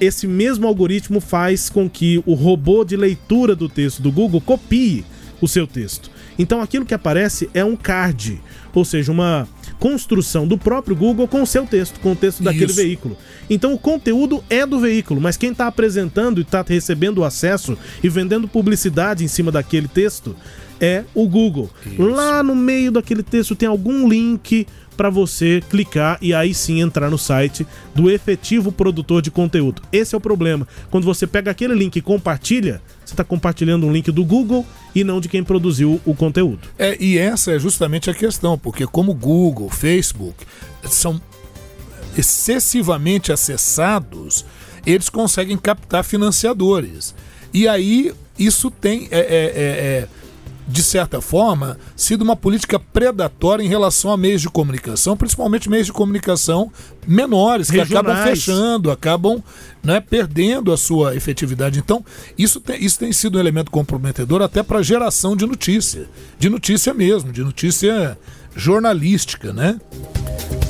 Esse mesmo algoritmo faz com que o robô de leitura do texto do Google copie o seu texto. Então aquilo que aparece é um card, ou seja, uma construção do próprio Google com o seu texto, com o texto daquele Isso. veículo. Então o conteúdo é do veículo, mas quem está apresentando e está recebendo o acesso e vendendo publicidade em cima daquele texto é o Google. Lá no meio daquele texto tem algum link para você clicar e aí sim entrar no site do efetivo produtor de conteúdo. Esse é o problema. Quando você pega aquele link e compartilha, você está compartilhando um link do Google e não de quem produziu o conteúdo. É, e essa é justamente a questão, porque como Google, Facebook são excessivamente acessados, eles conseguem captar financiadores. E aí isso tem, é, é, é, é, de certa forma, sido uma política predatória em relação a meios de comunicação, principalmente meios de comunicação menores, que acabam fechando, acabam né, perdendo a sua efetividade. Então, isso tem, isso tem sido um elemento comprometedor até para a geração de notícia, de notícia mesmo, de notícia jornalística, né?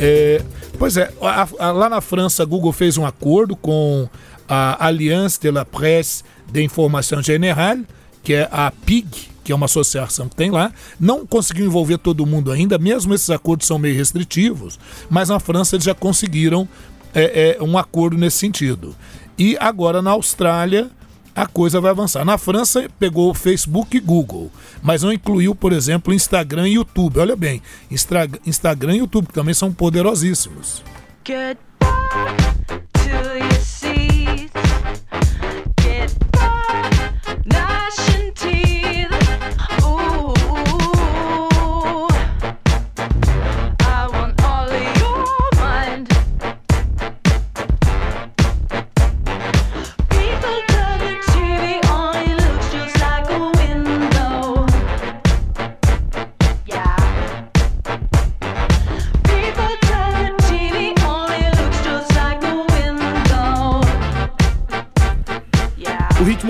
É, pois é, a- a- lá na França, a Google fez um acordo com a Alliance de la Presse de Information Générale, que é a PIG, que é uma associação que tem lá. Não conseguiu envolver todo mundo ainda, mesmo esses acordos são meio restritivos, mas na França eles já conseguiram é, é, um acordo nesse sentido. E agora na Austrália a coisa vai avançar. Na França pegou Facebook e Google, mas não incluiu, por exemplo, Instagram e YouTube. Olha bem, Instagram e YouTube também são poderosíssimos. Get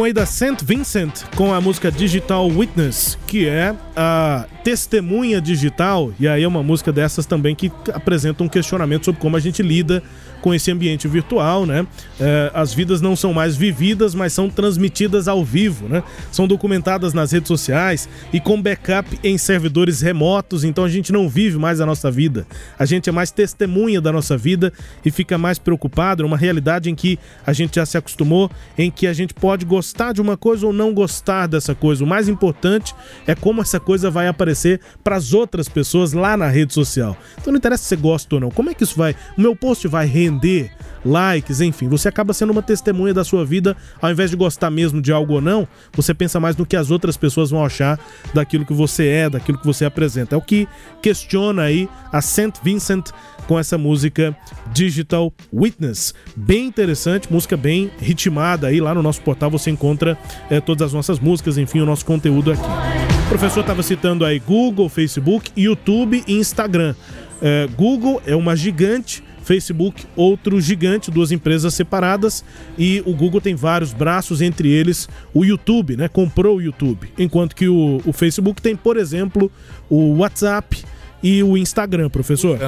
O ritmo aí da St. Vincent com a música Digital Witness, que é a testemunha digital, e aí é uma música dessas também que apresenta um questionamento sobre como a gente lida com esse ambiente virtual, né? É, as vidas não são mais vividas, mas são transmitidas ao vivo, né? São documentadas nas redes sociais e com backup em servidores remotos, então a gente não vive mais a nossa vida. A gente é mais testemunha da nossa vida e fica mais preocupado, uma realidade em que a gente já se acostumou, em que a gente pode gostar de uma coisa ou não gostar dessa coisa. O mais importante é como essa coisa vai aparecer para as outras pessoas lá na rede social. Então não interessa se você gosta ou não. Como é que isso vai? O meu post vai render likes, enfim, você acaba sendo uma testemunha da sua vida, ao invés de gostar mesmo de algo ou não, você pensa mais no que as outras pessoas vão achar daquilo que você é, daquilo que você apresenta. É o que questiona aí a St. Vincent com essa música Digital Witness. Bem interessante, música bem ritmada aí lá no nosso portal você encontra eh, todas as nossas músicas, enfim, o nosso conteúdo aqui. O professor estava citando aí Google, Facebook, YouTube e Instagram. Eh, Google é uma gigante, Facebook, outro gigante, duas empresas separadas, e o Google tem vários braços, entre eles o YouTube, né? Comprou o YouTube. Enquanto que o, o Facebook tem, por exemplo, o WhatsApp e o Instagram, professor.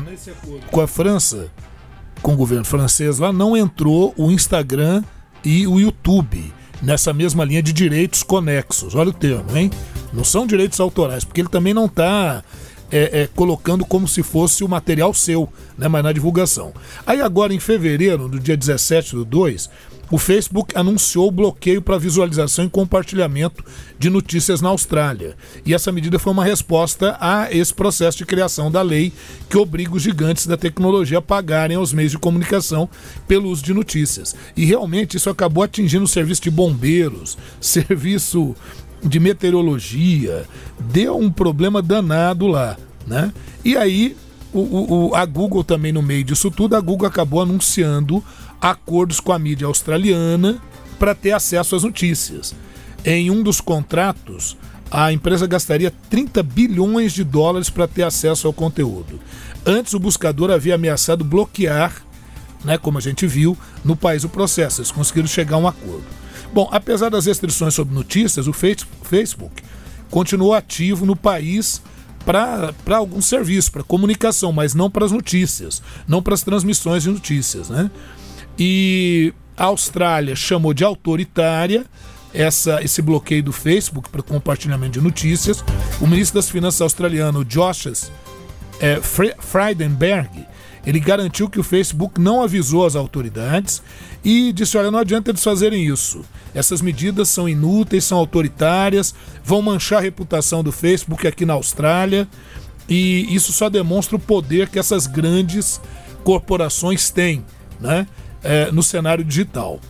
Com a França, com o governo francês lá, não entrou o Instagram e o YouTube nessa mesma linha de direitos conexos. Olha o termo, hein? Não são direitos autorais, porque ele também não está é, é, colocando como se fosse o material seu, né, mas na divulgação. Aí agora, em fevereiro, no dia 17 do 2, o Facebook anunciou bloqueio para visualização e compartilhamento de notícias na Austrália. E essa medida foi uma resposta a esse processo de criação da lei que obriga os gigantes da tecnologia a pagarem aos meios de comunicação pelo uso de notícias. E realmente isso acabou atingindo o serviço de bombeiros, [laughs] serviço de meteorologia, deu um problema danado lá, né? E aí o- o- a Google também no meio disso tudo, a Google acabou anunciando acordos com a mídia australiana para ter acesso às notícias. Em um dos contratos, a empresa gastaria 30 bilhões de dólares para ter acesso ao conteúdo. Antes, o buscador havia ameaçado bloquear, né, como a gente viu, no país o processo. Eles conseguiram chegar a um acordo. Bom, apesar das restrições sobre notícias, o Face- Facebook continuou ativo no país para alguns serviços, para comunicação, mas não para as notícias, não para as transmissões de notícias. Né? E a Austrália chamou de autoritária essa, esse bloqueio do Facebook para compartilhamento de notícias. O ministro das Finanças australiano, Josh é, Frydenberg, Ele garantiu que o Facebook não avisou as autoridades e disse: olha, não adianta eles fazerem isso. Essas medidas são inúteis, são autoritárias, vão manchar a reputação do Facebook aqui na Austrália e isso só demonstra o poder que essas grandes corporações têm né, é, no cenário digital.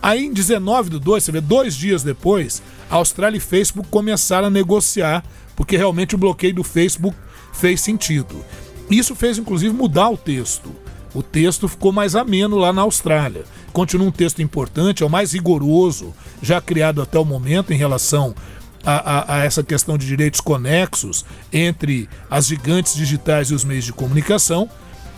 Aí em 19 do 2, você vê, dois dias depois, a Austrália e Facebook começaram a negociar, porque realmente o bloqueio do Facebook fez sentido. Isso fez inclusive mudar o texto. O texto ficou mais ameno lá na Austrália. Continua um texto importante, é o mais rigoroso já criado até o momento em relação a, a, a, essa questão de direitos conexos entre as gigantes digitais e os meios de comunicação,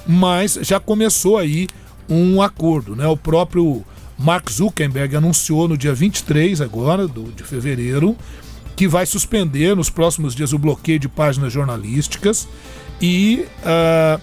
mas já começou aí um acordo. Né? O próprio Mark Zuckerberg anunciou no dia 23 agora, do, de fevereiro, que vai suspender nos próximos dias o bloqueio de páginas jornalísticas e uh,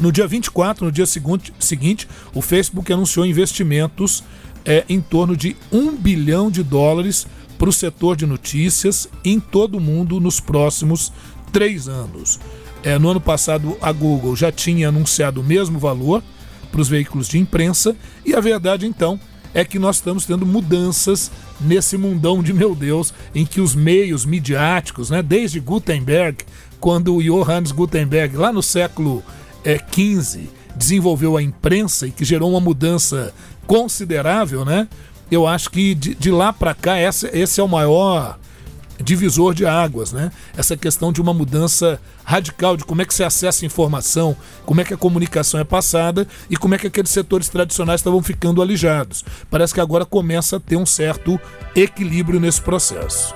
no dia 24, no dia seguinte, seguinte o Facebook anunciou investimentos é, em torno de um bilhão de dólares para o setor de notícias em todo o mundo nos próximos três anos. É, no ano passado, a Google já tinha anunciado o mesmo valor para os veículos de imprensa, e a verdade então é que nós estamos tendo mudanças nesse mundão de meu Deus, em que os meios midiáticos, né, desde Gutenberg, quando Johannes Gutenberg, lá no século XV, é, desenvolveu a imprensa e que gerou uma mudança considerável, né? eu acho que de, de lá para cá esse, esse é o maior divisor de águas, né? Essa questão de uma mudança radical de como é que se acessa informação, como é que a comunicação é passada e como é que aqueles setores tradicionais estavam ficando alijados. Parece que agora começa a ter um certo equilíbrio nesse processo.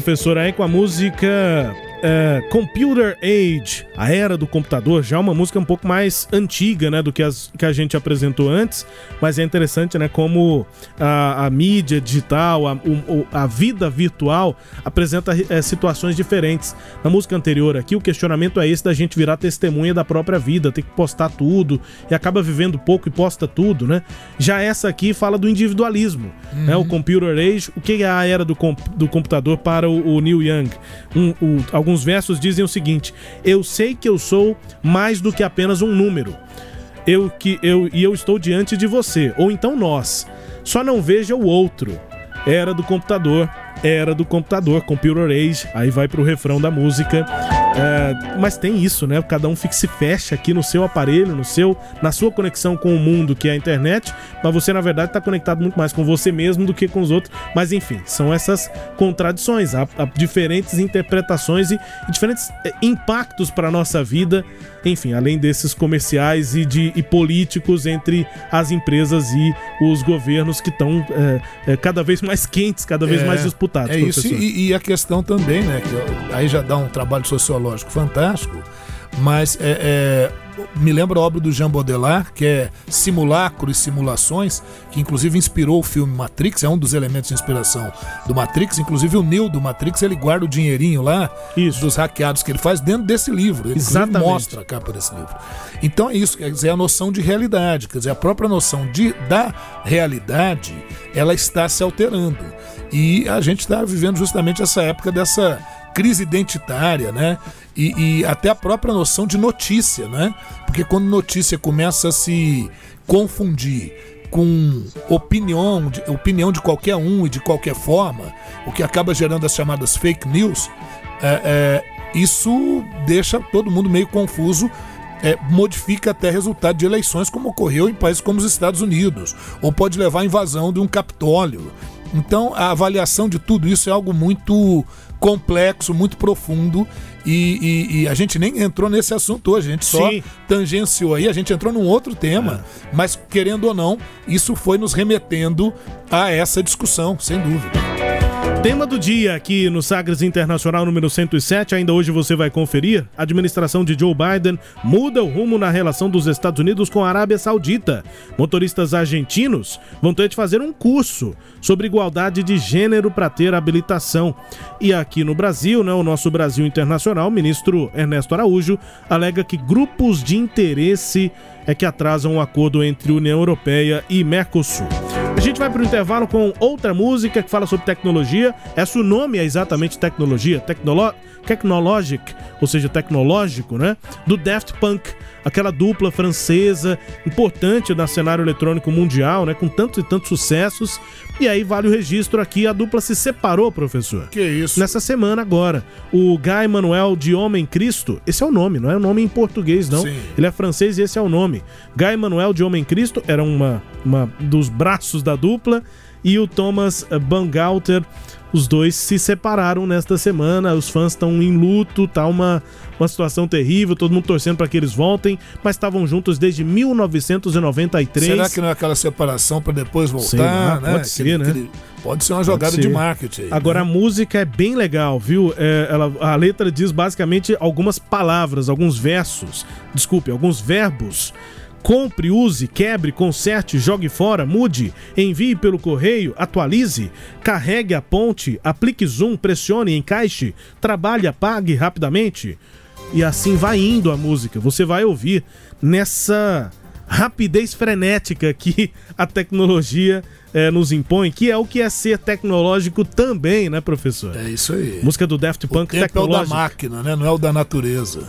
Professor, aí com a música é, Computer Age, a era do computador, já uma música um pouco mais antiga, né, do que, as, que a gente apresentou antes, mas é interessante, né, como a, a mídia digital, a, o, a vida virtual apresenta é, situações diferentes. Na música anterior aqui, o questionamento é esse da gente virar testemunha da própria vida, ter que postar tudo e acaba vivendo pouco e posta tudo, né? Já essa aqui fala do individualismo, uhum. né? O Computer Age, o que é a era do, comp do computador para o, o Neil Young? Um, o, alguns versos dizem o seguinte: Eu sei que eu sou mais do que apenas um número. Eu que eu e eu estou diante de você, ou então nós. Só não veja o outro. Era do computador, era do computador, Computer Age. Aí vai pro refrão da música. É, mas tem isso, né? Cada um fica, se fecha aqui no seu aparelho, no seu, na sua conexão com o mundo que é a internet, mas você na verdade está conectado muito mais com você mesmo do que com os outros. Mas enfim, são essas contradições, há, há diferentes interpretações e, e diferentes é, impactos para nossa vida. Enfim, além desses comerciais e de e políticos entre as empresas e os governos que estão é, é, cada vez mais quentes, cada vez mais disputados. É isso e, e, a questão também, né? Que aí já dá um trabalho sociológico lógico fantástico, mas é, é, me lembra a obra do Jean Baudelaire, que é Simulacro e Simulações, que inclusive inspirou o filme Matrix, é um dos elementos de inspiração do Matrix. Inclusive o Neo do Matrix, ele guarda o dinheirinho lá isso. dos hackeados que ele faz dentro desse livro. Ele Exatamente. mostra a capa desse livro. Então é isso, quer dizer, a noção de realidade, quer dizer, a própria noção de, da realidade, ela está se alterando. E a gente está vivendo justamente essa época dessa crise identitária, né? E, e, até a própria noção de notícia, né? Porque quando notícia começa a se confundir com opinião de, opinião de qualquer um e de qualquer forma, o que acaba gerando as chamadas fake news, é, é, isso deixa todo mundo meio confuso é, modifica até resultado de eleições, como ocorreu em países como os Estados Unidos, ou pode levar à invasão de um Capitólio. Então, a avaliação de tudo isso é algo muito complexo, muito profundo. E, e- e a gente nem entrou nesse assunto hoje, a gente só Sim. tangenciou aí, a gente entrou num outro tema, mas querendo ou não, isso foi nos remetendo a essa discussão, sem dúvida. Tema do dia aqui no Sagres Internacional número 107, ainda hoje você vai conferir. A administração de Joe Biden muda o rumo na relação dos Estados Unidos com a Arábia Saudita. Motoristas argentinos vão ter de fazer um curso sobre igualdade de gênero para ter habilitação. E aqui no Brasil, né, o nosso Brasil Internacional, o ministro Ernesto Araújo alega que grupos de interesse é que atrasam o acordo entre União Europeia e Mercosul. A gente vai para o intervalo com outra música que fala sobre tecnologia. Essa o nome é exatamente tecnologia, Tecnolo Technologic, ou seja, tecnológico, né? Do Daft Punk, aquela dupla francesa importante no cenário eletrônico mundial, né? Com tantos e tantos sucessos. E aí vale o registro aqui, a dupla se separou, professor. Que isso? Nessa semana agora. O Guy Manuel de Homem Cristo, esse é o nome, não é o nome em português, não. Sim. Ele é francês e esse é o nome. Guy Manuel de Homem Cristo era uma, uma dos braços da dupla e o Thomas Bangalter, os dois se separaram nesta semana. Os fãs estão em luto, tá uma, uma situação terrível, todo mundo torcendo para que eles voltem, mas estavam juntos desde 1993. Será que não é aquela separação para depois voltar? Sei lá, né? pode ser, né? Pode ser uma jogada Pode de ser. marketing. Agora a música é bem legal, viu? É, ela, a letra diz basicamente algumas palavras, alguns versos, desculpe, alguns verbos. Compre, use, quebre, conserte, jogue fora, mude, envie pelo correio, atualize, carregue a ponte, aplique zoom, pressione, encaixe, trabalhe, apague rapidamente. E assim vai indo a música. Você vai ouvir nessa rapidez frenética que a tecnologia eh, nos impõe, que é o que é ser tecnológico também, né, professor? É isso aí. Música do Daft Punk tempo é o da máquina, né? Não é o da natureza.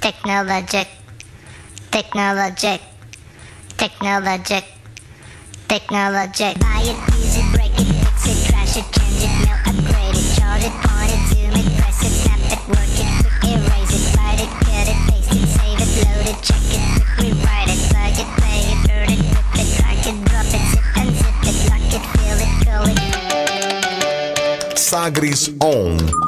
Technologic, technologic, technologic, technologic. Buy it, use it, break it, fix it, trash it, change it, melt, upgrade it, charge it, point it, zoom it, press it, snap it, work it, quick erase it, write it, cut it, paste it, save it, load it, check it, quick rewrite it, plug it, play it, burn it, rip it, drag it, drop it, zip unzip it, lock it, fill it, call it. Sagres On.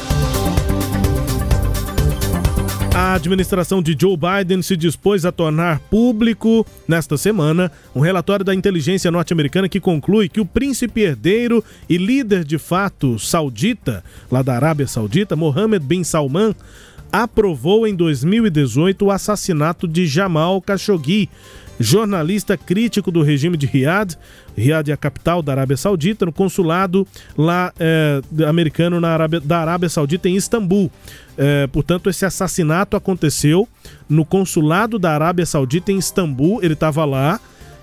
A administração de Joe Biden se dispôs a tornar público, nesta semana, um relatório da inteligência norte-americana que conclui que o príncipe herdeiro e líder de fato saudita, lá da Arábia Saudita, Mohammed bin Salman, aprovou em 2018 o assassinato de Jamal Khashoggi, jornalista crítico do regime de Riad. Riad é a capital da Arábia Saudita, no consulado lá é, americano na Arábia, da Arábia Saudita em Istambul. É, portanto, esse assassinato aconteceu no consulado da Arábia Saudita em Istambul. Ele estava lá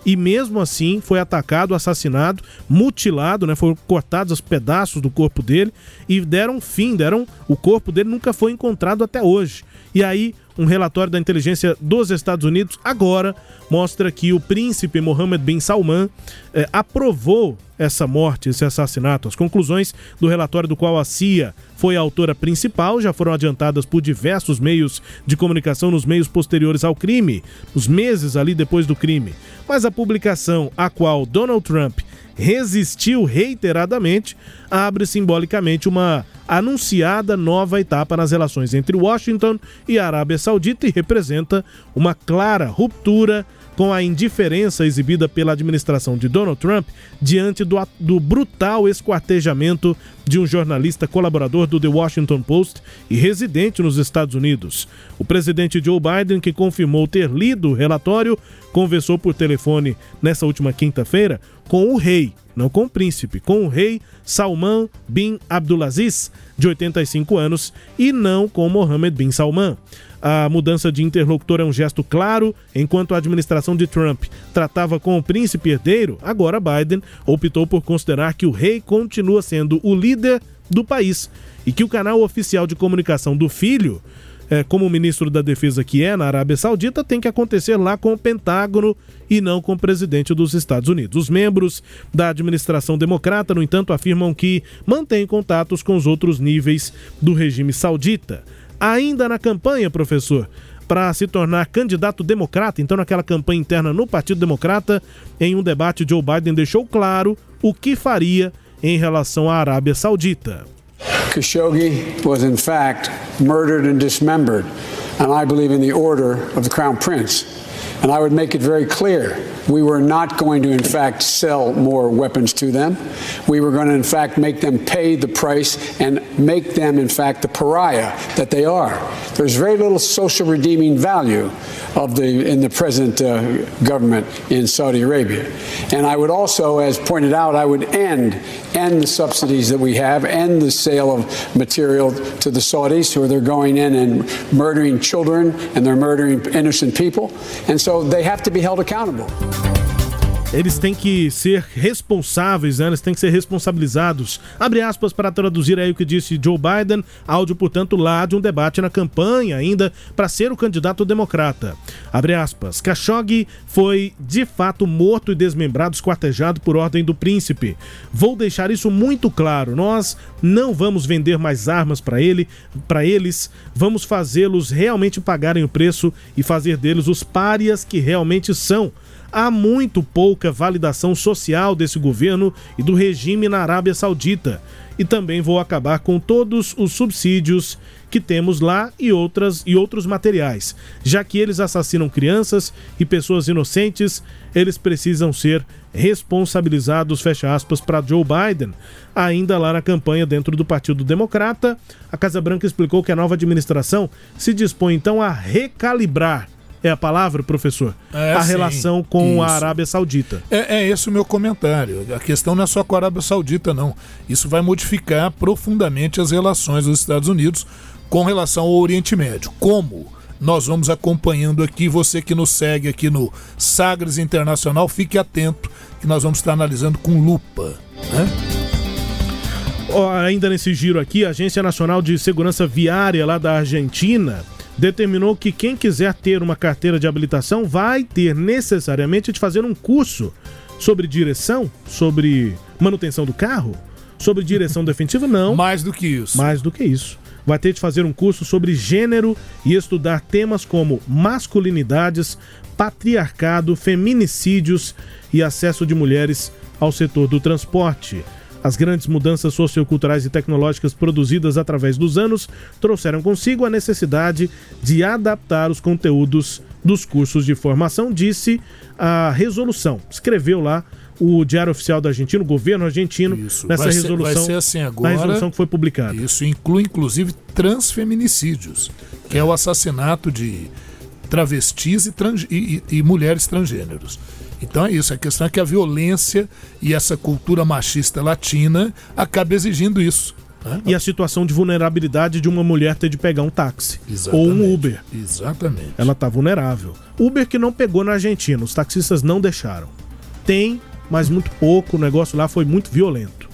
e mesmo assim foi atacado, assassinado, mutilado, né? Foram cortados os pedaços do corpo dele e deram fim, deram o corpo dele nunca foi encontrado até hoje. E aí um relatório da inteligência dos Estados Unidos agora mostra que o príncipe Mohammed bin Salman eh, aprovou essa morte, esse assassinato. As conclusões do relatório do qual a CIA foi a autora principal já foram adiantadas por diversos meios de comunicação nos meios posteriores ao crime, nos meses ali depois do crime. Mas a publicação a qual Donald Trump resistiu reiteradamente abre simbolicamente uma anunciada nova etapa nas relações entre Washington e a Arábia Saudita e representa uma clara ruptura com a indiferença exibida pela administração de Donald Trump diante do, do, brutal esquartejamento de um jornalista colaborador do The Washington Post e residente nos Estados Unidos. O presidente Joe Biden, que confirmou ter lido o relatório, conversou por telefone nessa última quinta-feira com o rei, não com o príncipe, com o rei Salman bin Abdulaziz, de 85 anos, e não com Mohammed bin Salman. A mudança de interlocutor é um gesto claro, enquanto a administração de Trump tratava com o príncipe herdeiro, agora Biden optou por considerar que o rei continua sendo o líder do país e que o canal oficial de comunicação do filho, é, como ministro da Defesa que é na Arábia Saudita, tem que acontecer lá com o Pentágono e não com o presidente dos Estados Unidos. Os membros da administração democrata, no entanto, afirmam que mantêm contatos com os outros níveis do regime saudita ainda na campanha, professor, para se tornar candidato democrata, então naquela campanha interna no Partido Democrata, em um debate Joe Biden deixou claro o que faria em relação à Arábia Saudita. Khashoggi was in fact murdered and dismembered, and I believe in the order of the Crown Prince. And I would make it very clear we were not going to, in fact, sell more weapons to them. We were going to, in fact, make them pay the price and make them, in fact, the pariah that they are. There's very little social redeeming value of the in the present uh, government in Saudi Arabia. And I would also, as pointed out, I would end end the subsidies that we have, end the sale of material to the Saudis, who are going in and murdering children and they're murdering innocent people. And so they have to be held accountable. Eles têm que ser responsáveis, né? eles têm que ser responsabilizados. Abre aspas para traduzir aí o que disse Joe Biden, áudio, portanto, lá de um debate na campanha ainda para ser o candidato democrata. Abre aspas. Khashoggi foi de fato morto e desmembrado, esquartejado por ordem do príncipe. Vou deixar isso muito claro. Nós não vamos vender mais armas para ele, para eles. Vamos fazê-los realmente pagarem o preço e fazer deles os párias que realmente são há muito pouca validação social desse governo e do regime na Arábia Saudita. E também vou acabar com todos os subsídios que temos lá e outras e outros materiais. Já que eles assassinam crianças e pessoas inocentes, eles precisam ser responsabilizados, fecha aspas, para Joe Biden. Ainda lá na campanha dentro do Partido Democrata, a Casa Branca explicou que a nova administração se dispõe então a recalibrar é a palavra, professor? É, a sim, relação com isso. a Arábia Saudita. É, é esse o meu comentário. A questão não é só com a Arábia Saudita, não. Isso vai modificar profundamente as relações dos Estados Unidos com relação ao Oriente Médio. Como? Nós vamos acompanhando aqui, você que nos segue aqui no Sagres Internacional, fique atento que nós vamos estar analisando com lupa. Né? Ó, ainda nesse giro aqui, a Agência Nacional de Segurança Viária lá da Argentina determinou que quem quiser ter uma carteira de habilitação vai ter necessariamente de fazer um curso sobre direção, sobre manutenção do carro, sobre direção defensiva, [laughs] não. Mais do que isso. Mais do que isso. Vai ter de fazer um curso sobre gênero e estudar temas como masculinidades, patriarcado, feminicídios e acesso de mulheres ao setor do transporte. As grandes mudanças socioculturais e tecnológicas produzidas através dos anos trouxeram consigo a necessidade de adaptar os conteúdos dos cursos de formação, disse a resolução. Escreveu lá o Diário Oficial da Argentina, o governo argentino, Isso. nessa vai ser, resolução. Vai ser assim agora. Na resolução que foi publicada. Isso inclui, inclusive, transfeminicídios, que é o assassinato de travestis e, trans, e, e, e mulheres transgêneros. Então é isso, a questão é que a violência e essa cultura machista latina acaba exigindo isso. Né? E a situação de vulnerabilidade de uma mulher ter de pegar um táxi Exatamente. ou um Uber. Exatamente. Ela está vulnerável. Uber que não pegou na Argentina, os taxistas não deixaram. Tem, mas muito pouco, o negócio lá foi muito violento.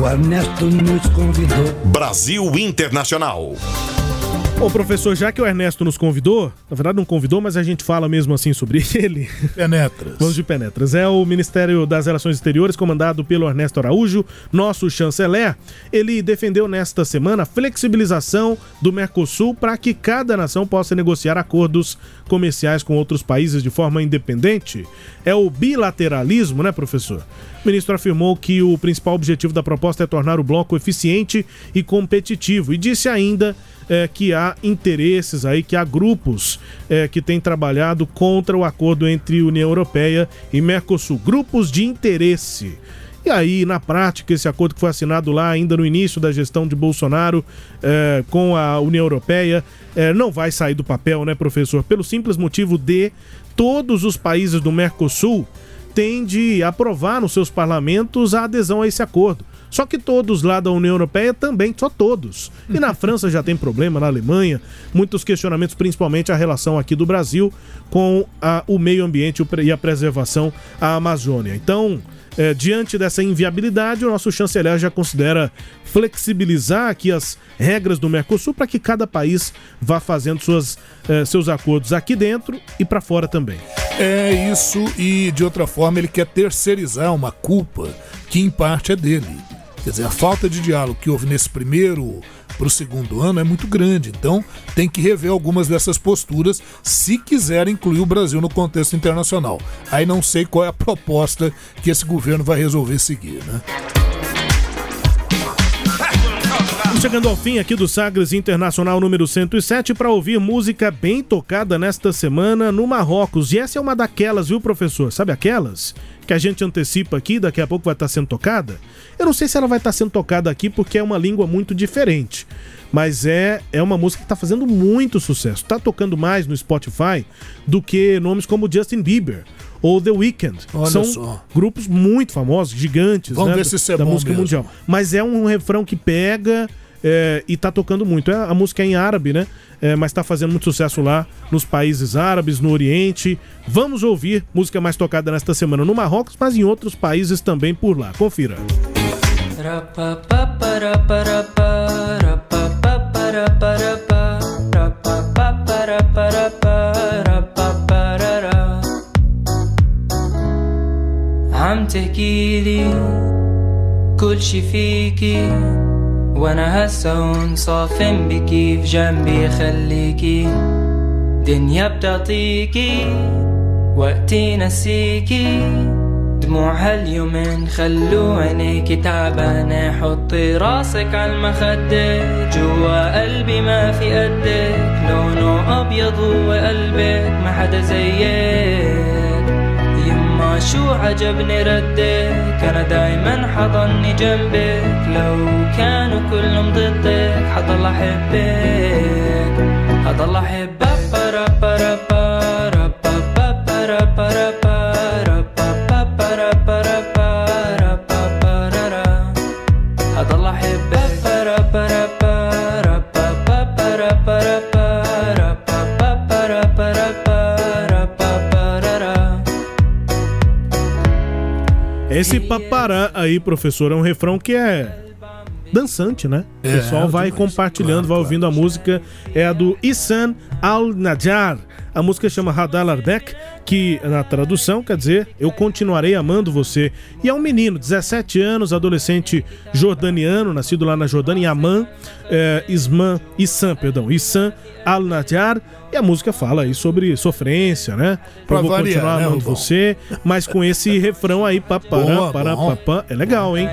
O Ernesto nos convidou. Brasil Internacional. Ô, professor, já que o Ernesto nos convidou, na verdade não convidou, mas a gente fala mesmo assim sobre [laughs] ele. Penetras. Vamos de Penetras. É o Ministério das Relações Exteriores, comandado pelo Ernesto Araújo, nosso chanceler. Ele defendeu nesta semana a flexibilização do Mercosul para que cada nação possa negociar acordos comerciais com outros países de forma independente. É o bilateralismo, né, professor? O ministro afirmou que o principal objetivo da proposta é tornar o bloco eficiente e competitivo e disse ainda é, que há interesses aí, que há grupos é, que têm trabalhado contra o acordo entre União Europeia e Mercosul. Grupos de interesse. E aí, na prática, esse acordo que foi assinado lá ainda no início da gestão de Bolsonaro é, com a União Europeia é, não vai sair do papel, né, professor? Pelo simples motivo de todos os países do Mercosul têm de aprovar nos seus parlamentos a adesão a esse acordo. Só que todos lá da União Europeia também, só todos. E na [laughs] França já tem problema, na Alemanha, muitos questionamentos, principalmente a relação aqui do Brasil com a, o meio ambiente e a preservação à Amazônia. Então, é, diante dessa inviabilidade, o nosso chanceler já considera flexibilizar aqui as regras do Mercosul para que cada país vá fazendo suas, é, seus acordos aqui dentro e para fora também. É isso, e de outra forma ele quer terceirizar uma culpa que em parte é dele. Quer dizer, a falta de diálogo que houve nesse primeiro para o segundo ano é muito grande. Então, tem que rever algumas dessas posturas se quiser incluir o Brasil no contexto internacional. Aí não sei qual é a proposta que esse governo vai resolver seguir, né? Chegando ao fim aqui do Sagres Internacional número 107 para ouvir música bem tocada nesta semana no Marrocos. E essa é uma daquelas, viu, professor? Sabe aquelas? Que a gente antecipa aqui, daqui a pouco vai estar sendo tocada? Eu não sei se ela vai estar sendo tocada aqui porque é uma língua muito diferente. Mas é, é uma música que está fazendo muito sucesso. Está tocando mais no Spotify do que nomes como Justin Bieber ou The Weeknd. Olha São só. grupos muito famosos, gigantes Vamos né, ver se isso é da bom música mesmo. mundial. Mas é um refrão que pega é, e tá tocando muito. É, a música é em árabe, né? É, mas tá fazendo muito sucesso lá nos países árabes, no Oriente. Vamos ouvir música mais tocada nesta semana no Marrocos, mas em outros países também por lá. Confira. عم تحكيلي كل شي فيكي وأنا هسه صافن بكي في جنبي خليكي دنيا بتعطيكي وقتي نسيكي. دموع هاليومين خلو عينيكي تعبانة حطي راسك عالمخدة جوا قلبي ما في قدك لونه أبيض وقلبك ما حدا زيك. شو عجبني ردك؟ أنا دايما حضني جنبك. لو كانوا كلهم ضدك حضل أحبك. حضل أحبك. ربا ربا ربا Esse papará aí, professor, é um refrão que é dançante, né? O É, pessoal vai demais. compartilhando, vai ouvindo a música. É a do Issan Al-Najjar. A música chama Hadal Arbek, que na tradução quer dizer Eu continuarei amando você. E é um menino, 17 anos, adolescente jordaniano, nascido lá na Jordânia, em Amman, é, Isman, Issan, perdão, Issan Al-Najjar. E a música fala aí sobre sofrência, né? Pra Eu vou variar, continuar né, amando Rubão? você, mas com esse [laughs] refrão aí, papará, pará, bom. papá, é legal, hein?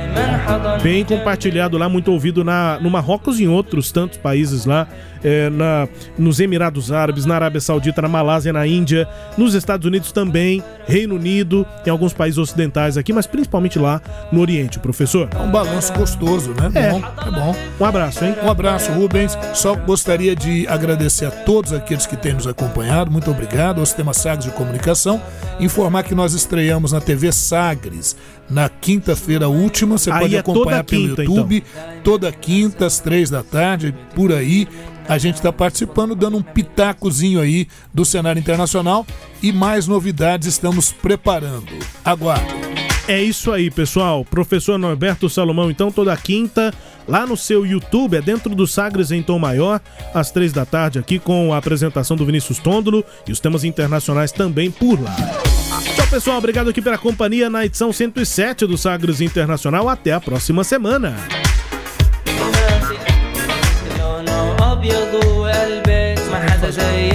Bem compartilhado lá, muito ouvido na, no Marrocos e em outros tantos países lá, é, na, nos Emirados Árabes, na Arábia Saudita, na Malásia, na Índia, nos Estados Unidos também, Reino Unido, em alguns países ocidentais aqui, mas principalmente lá no Oriente, professor. É um balanço gostoso, né? É. Bom, é bom. Um abraço, hein? Um abraço, Rubens. Só gostaria de agradecer a todos aqueles que têm nos acompanhado. Muito obrigado ao Sistema Sagres de Comunicação. Informar que nós estreamos na TV Sagres na quinta-feira última. Você Aí pode é acompanhar pelo quinta, YouTube. Toda quinta, às três da tarde, por aí. A gente está participando, dando um pitacozinho aí do cenário internacional. E mais novidades estamos preparando. Aguardo. É isso aí, pessoal. Professor Norberto Salomão, então, toda quinta, lá no seu YouTube, é dentro do Sagres em Tom Maior, às três da tarde, aqui com a apresentação do Vinícius Tôndolo e os temas internacionais também por lá. Tchau, pessoal. Obrigado aqui pela companhia na edição 107 do Sagres Internacional. Até a próxima semana. زي